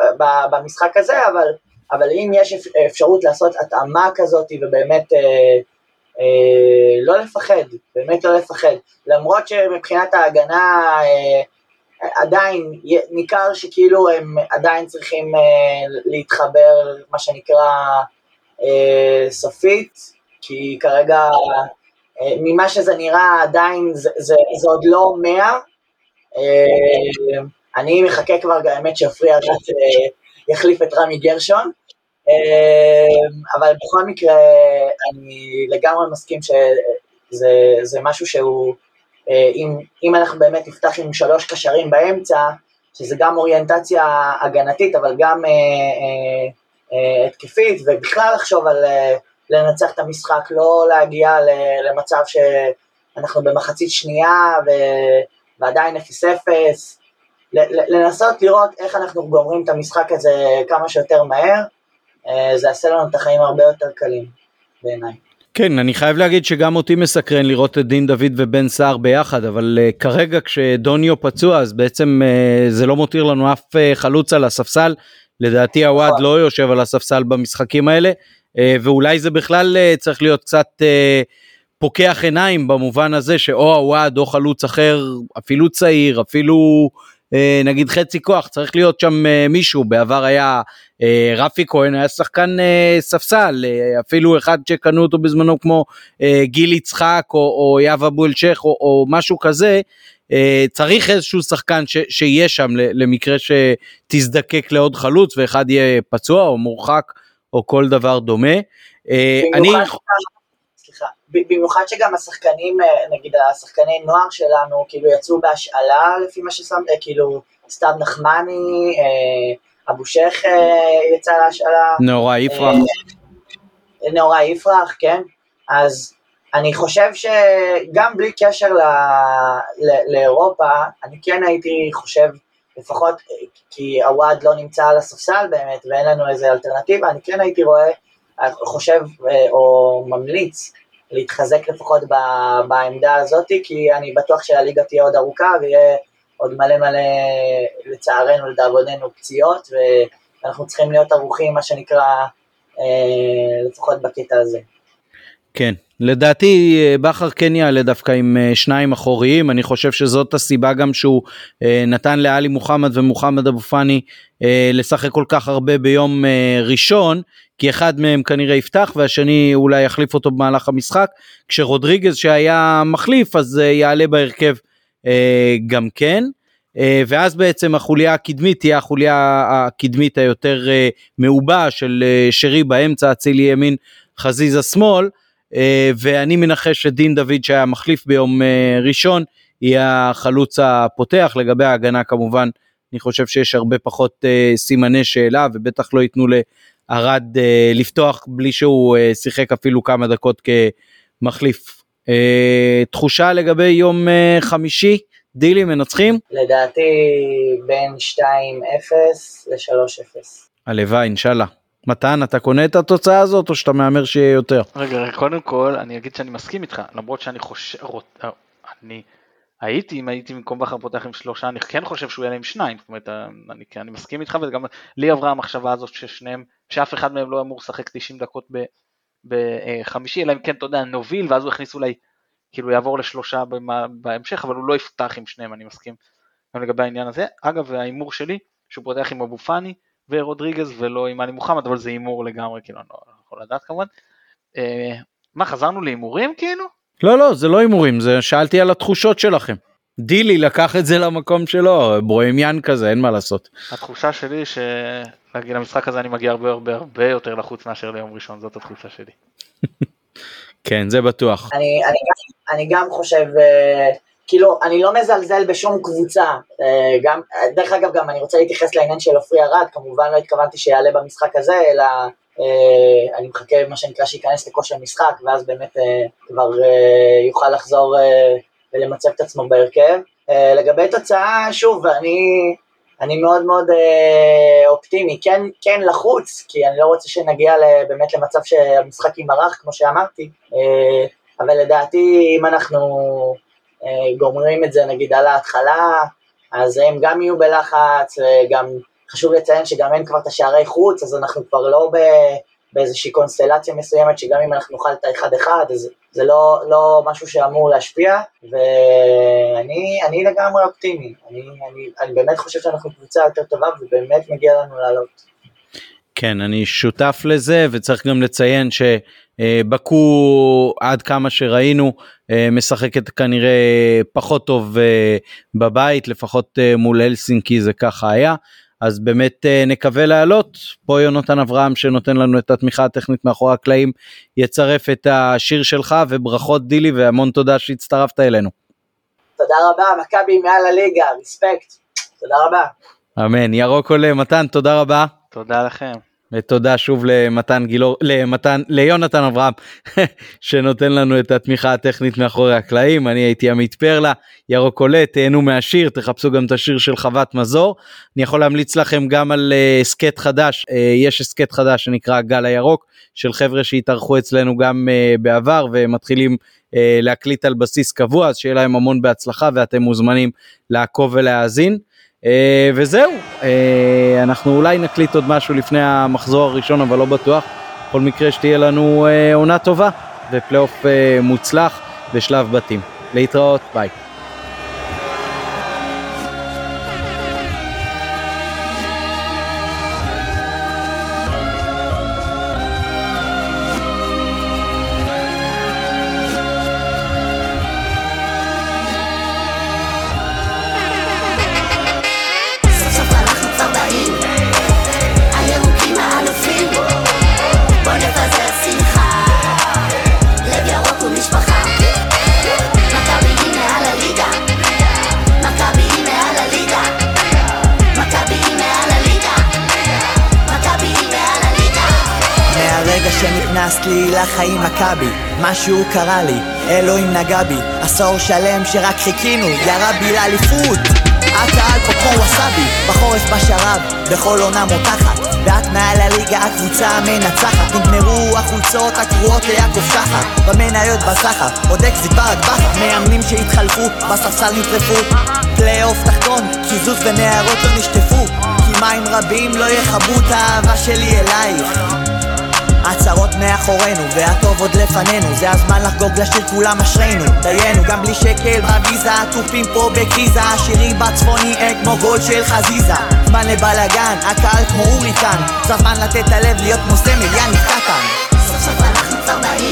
במשחק הזה, אבל, אבל אם יש אפשרות לעשות התאמה כזאת ובאמת אה, אה, לא לפחד, באמת לא לפחד, למרות שמבחינת ההגנה אה, עדיין ניכר שכאילו הם עדיין צריכים אה, להתחבר, מה שנקרא, אה, סופית, כי כרגע אה, ממה שזה נראה עדיין זה, זה, זה עוד לא מאה. אה, אני מחכה כבר, האמת שפרי הרץ אה, יחליף את רמי גרשון, אבל בכל מקרה אני לגמרי מסכים שזה משהו שהוא אם, אם אנחנו באמת נפתח עם שלוש קשרים באמצע, שזה גם אוריינטציה הגנתית, אבל גם אה, אה, אה, התקפית, ובכלל לחשוב על אה, לנצח את המשחק, לא להגיע למצב שאנחנו במחצית שנייה ו, ועדיין 0-0, לנסות לראות איך אנחנו גומרים את המשחק הזה כמה שיותר מהר, אה, זה יעשה לנו את החיים הרבה יותר קלים בעיניי. כן, אני חייב להגיד שגם אותי מסקרן לראות את דין דוד ובן סער ביחד, אבל uh, כרגע כשדוניו פצוע אז בעצם uh, זה לא מותיר לנו אף uh, חלוץ על הספסל. לדעתי הוואד לא יושב על הספסל במשחקים האלה, uh, ואולי זה בכלל uh, צריך להיות קצת uh, פוקח עיניים במובן הזה שאו הוואד או חלוץ אחר, אפילו צעיר, אפילו אה, נגיד חצי כוח, צריך להיות שם אה, מישהו, בעבר היה רפי כהן, היה שחקן ספסל, אפילו אחד שקנו אותו בזמנו כמו גיל יצחק או, או יאב אבו אלשיך או, או משהו כזה. צריך איזשהו שחקן ש, שיהיה שם למקרה שתזדקק לעוד חלוץ ואחד יהיה פצוע או מורחק או כל דבר דומה. אני... במיוחד שגם השחקנים, אה, נגיד השחקני נוער שלנו, כאילו יצאו בהשאלה לפי מה אה, כאילו סתיו נחמני, אה, אבו שייח יצא להשאלה. נאורה יפרח. נאורה יפרח, כן. אז אני חושב שגם בלי קשר ל, ל, לאירופה, אני כן הייתי חושב, לפחות כי הוואד לא נמצא על הספסל באמת ואין לנו איזה אלטרנטיבה, אני כן הייתי רואה, חושב או ממליץ להתחזק לפחות בעמדה הזאת, כי אני בטוח שהליגה תהיה עוד ארוכה ויהיה עוד מלא מלא, לצערנו, לדאבוננו, פציעות, ואנחנו צריכים להיות ערוכים, מה שנקרא, אה, לפחות בקטע הזה. כן, לדעתי אה, בכר כן יעלה דווקא עם אה, שניים אחוריים, אני חושב שזאת הסיבה גם שהוא נתן לאלי מוחמד ומוחמד אבו פאני לשחק כל כך הרבה ביום ראשון, כי אחד מהם כנראה יפתח והשני אולי יחליף אותו במהלך המשחק, כשרודריגז שהיה מחליף אז יעלה בהרכב גם כן. Uh, ואז בעצם החוליה הקדמית תהיה החוליה הקדמית היותר uh, מעובה של שרי באמצע, אצילי ימין, חזיזה שמאל, ואני מנחש שדין דוד שהיה מחליף ביום ראשון, יהיה החלוץ הפותח, לגבי ההגנה כמובן, אני חושב שיש הרבה פחות סימני שאלה ובטח לא ייתנו אה, לפתוח בלי שהוא אה, שיחק אפילו כמה דקות כמחליף. אה, תחושה לגבי יום אה, חמישי, דילים מנצחים? לדעתי בין 2-0 ל-3-0. הלוואי, אינשאללה. מתן, אתה קונה את התוצאה הזאת או שאתה מהמר שיהיה יותר? רגע, קודם כל, אני אגיד שאני מסכים איתך, למרות שאני חושב, אה, אני הייתי, אם הייתי במקום בכר פותח עם שלושה, אני כן חושב שהוא יעלה עם שניים, זאת אומרת, אה, אני, אני מסכים איתך, וגם לי עברה המחשבה הזאת ששניהם שאף אחד מהם לא אמור לשחק 90 דקות בחמישי, אלא אם כן, אתה יודע, נוביל, ואז הוא יכניס אולי, כאילו יעבור לשלושה בהמשך, אבל הוא לא יפתח עם שניהם, אני מסכים גם לגבי העניין הזה. אגב, ההימור שלי, שהוא פותח עם אבו פאני ורודריגז ולא עם עלי מוחמד, אבל זה הימור לגמרי, כאילו, אני לא יכול לדעת כמובן. אה, מה, חזרנו להימורים כאילו? לא, לא, זה לא הימורים, זה שאלתי על התחושות שלכם. דילי לקח את זה למקום שלו, בוהמיאן כזה, אין מה לעשות. התחושה שלי שלהגיד למשחק הזה אני מגיע הרבה הרבה הרבה יותר לחוץ מאשר ליום ראשון, זאת התחושה שלי. כן, זה בטוח. אני, אני, גם, אני גם חושב, אה, כאילו, אני לא מזלזל בשום קבוצה. אה, גם, דרך אגב, גם אני רוצה להתייחס לעניין של עופרי ארד, כמובן לא התכוונתי שיעלה במשחק הזה, אלא אה, אני מחכה, מה שנקרא, שייכנס לכושר משחק, ואז באמת כבר יוכל לחזור ולמצב את עצמו בהרכב. אה, לגבי תוצאה, שוב, אני... אני מאוד מאוד אה, אופטימי, כן, כן לחוץ, כי אני לא רוצה שנגיע באמת למצב שהמשחק יימרח, כמו שאמרתי, אה, אבל לדעתי אם אנחנו אה, גומרים את זה נגיד על ההתחלה, אז הם גם יהיו בלחץ, גם חשוב לציין שגם אין כבר את השערי חוץ, אז אנחנו כבר לא ב... באיזושהי קונסטלציה מסוימת, שגם אם אנחנו נאכל את האחד אחד, אז זה לא, לא משהו שאמור להשפיע, ואני לגמרי אופטימי. אני, אני, אני באמת חושב שאנחנו קבוצה יותר טובה, ובאמת מגיע לנו לעלות. כן, אני שותף לזה, וצריך גם לציין שבקו, עד כמה שראינו, משחקת כנראה פחות טוב אה, בבית, לפחות אה, מול אלסינקי זה ככה היה. אז באמת אה, נקווה לעלות. פה יונתן אברהם שנותן לנו את התמיכה הטכנית מאחורי הקלעים יצרף את השיר שלך וברכות דילי והמון תודה שהצטרפת אלינו. תודה רבה, מכבי מעל הליגה, ריספקט. תודה רבה. אמן, ירוק עולה, מתן, תודה רבה. תודה לכם. ותודה שוב למתן גילור, למתן, ליונתן אברהם שנותן לנו את התמיכה הטכנית מאחורי הקלעים, אני הייתי עמית פרלה, ירוק עולה, תהנו מהשיר, תחפשו גם את השיר של חוות מזור. אני יכול להמליץ לכם גם על אה, הסכת uh, חדש, uh, יש הסכת חדש שנקרא גל הירוק, של חבר'ה שהתארחו אצלנו גם uh, בעבר ומתחילים uh, להקליט על בסיס קבוע, אז שיהיה להם המון בהצלחה ואתם מוזמנים לעקוב ולהאזין. אה, וזהו, אה, אנחנו אולי נקליט עוד משהו לפני המחזור הראשון, אבל לא בטוח. בכל מקרה שתהיה לנו אה, עונה טובה ופלייאוף מוצלח בשלב בתים. להתראות, ביי. נכנסת לי לחיים מכבי, משהו קרה לי, אלוהים נגע בי, עשור שלם שרק חיכינו, ירה בי לאליפות. הקהל פה כמו ווסאבי, בחורף בשרב, בכל עונה מותחת, ואת מעל הליגה הקבוצה המנצחת. נגמרו החולצות הקרועות ליעקב שחר, במניות בסחר, עוד אקזיט ברק בכר, מאמנים שהתחלפו, בספסל נטרפו, פלייאוף תחתון, קיזוז ונערות לא נשטפו, כי מים רבים לא יכבו את האהבה שלי אלייך. הצהרות מאחורינו, והטוב עוד לפנינו זה הזמן לחגוג לשיר כולם אשרינו. דיינו, גם בלי שקל בוויזה התופים פה בקריזה השירים בצפוני הם כמו גול של חזיזה. זמן לבלאגן, הקהל כמו הוריקן זה הזמן לתת הלב להיות כמו סמל, יאניק קטן סוף סוף אנחנו כבר באים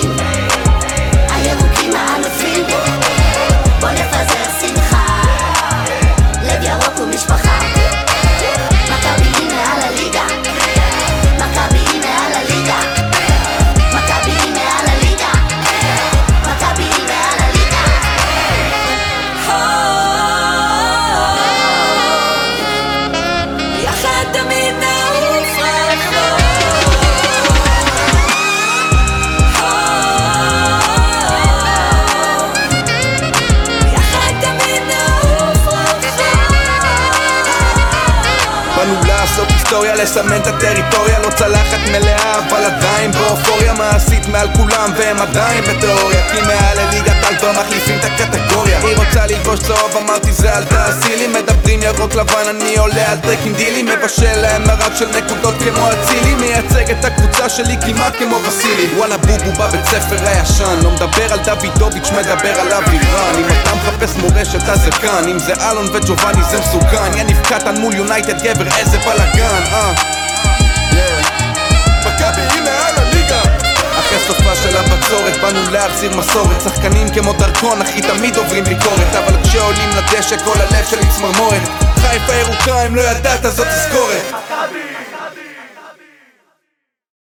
היסטוריה, לסמן את הטריטוריה. לא צלחת מלאה, אבל עדיין באופוריה מעשית מעל כולם והם עדיין בתיאוריה. כי מעל לליגת על מחליפים את הקטגוריה. היא רוצה ללבוש צהוב, אמרתי זה אל תעשי לי מדברים ירוק לבן, אני עולה על טרקים דילי מבשל להם מרק של נקודות כמו אצילי. מייצג את הקבוצה שלי כמעט כמו וסילי. וואלה בובו בבית ספר הישן. לא מדבר על דוידוביץ', מדבר על אבירן. אם אתה מחפש מורשת אז זה כאן. אם זה אלון וג'ובאני זה מסוכן. יניב קטן מול יונייטד גבר איזה בלאגן אחרי סופה של הבצורת באנו להחזיר מסורת. שחקנים כמו דרכון אחי תמיד עוברים ביקורת. אבל כשעולים לדשא כל הלב שלי צמרמורת. חיפה ירוקה אם לא ידעת זאת תזכורת. מכבי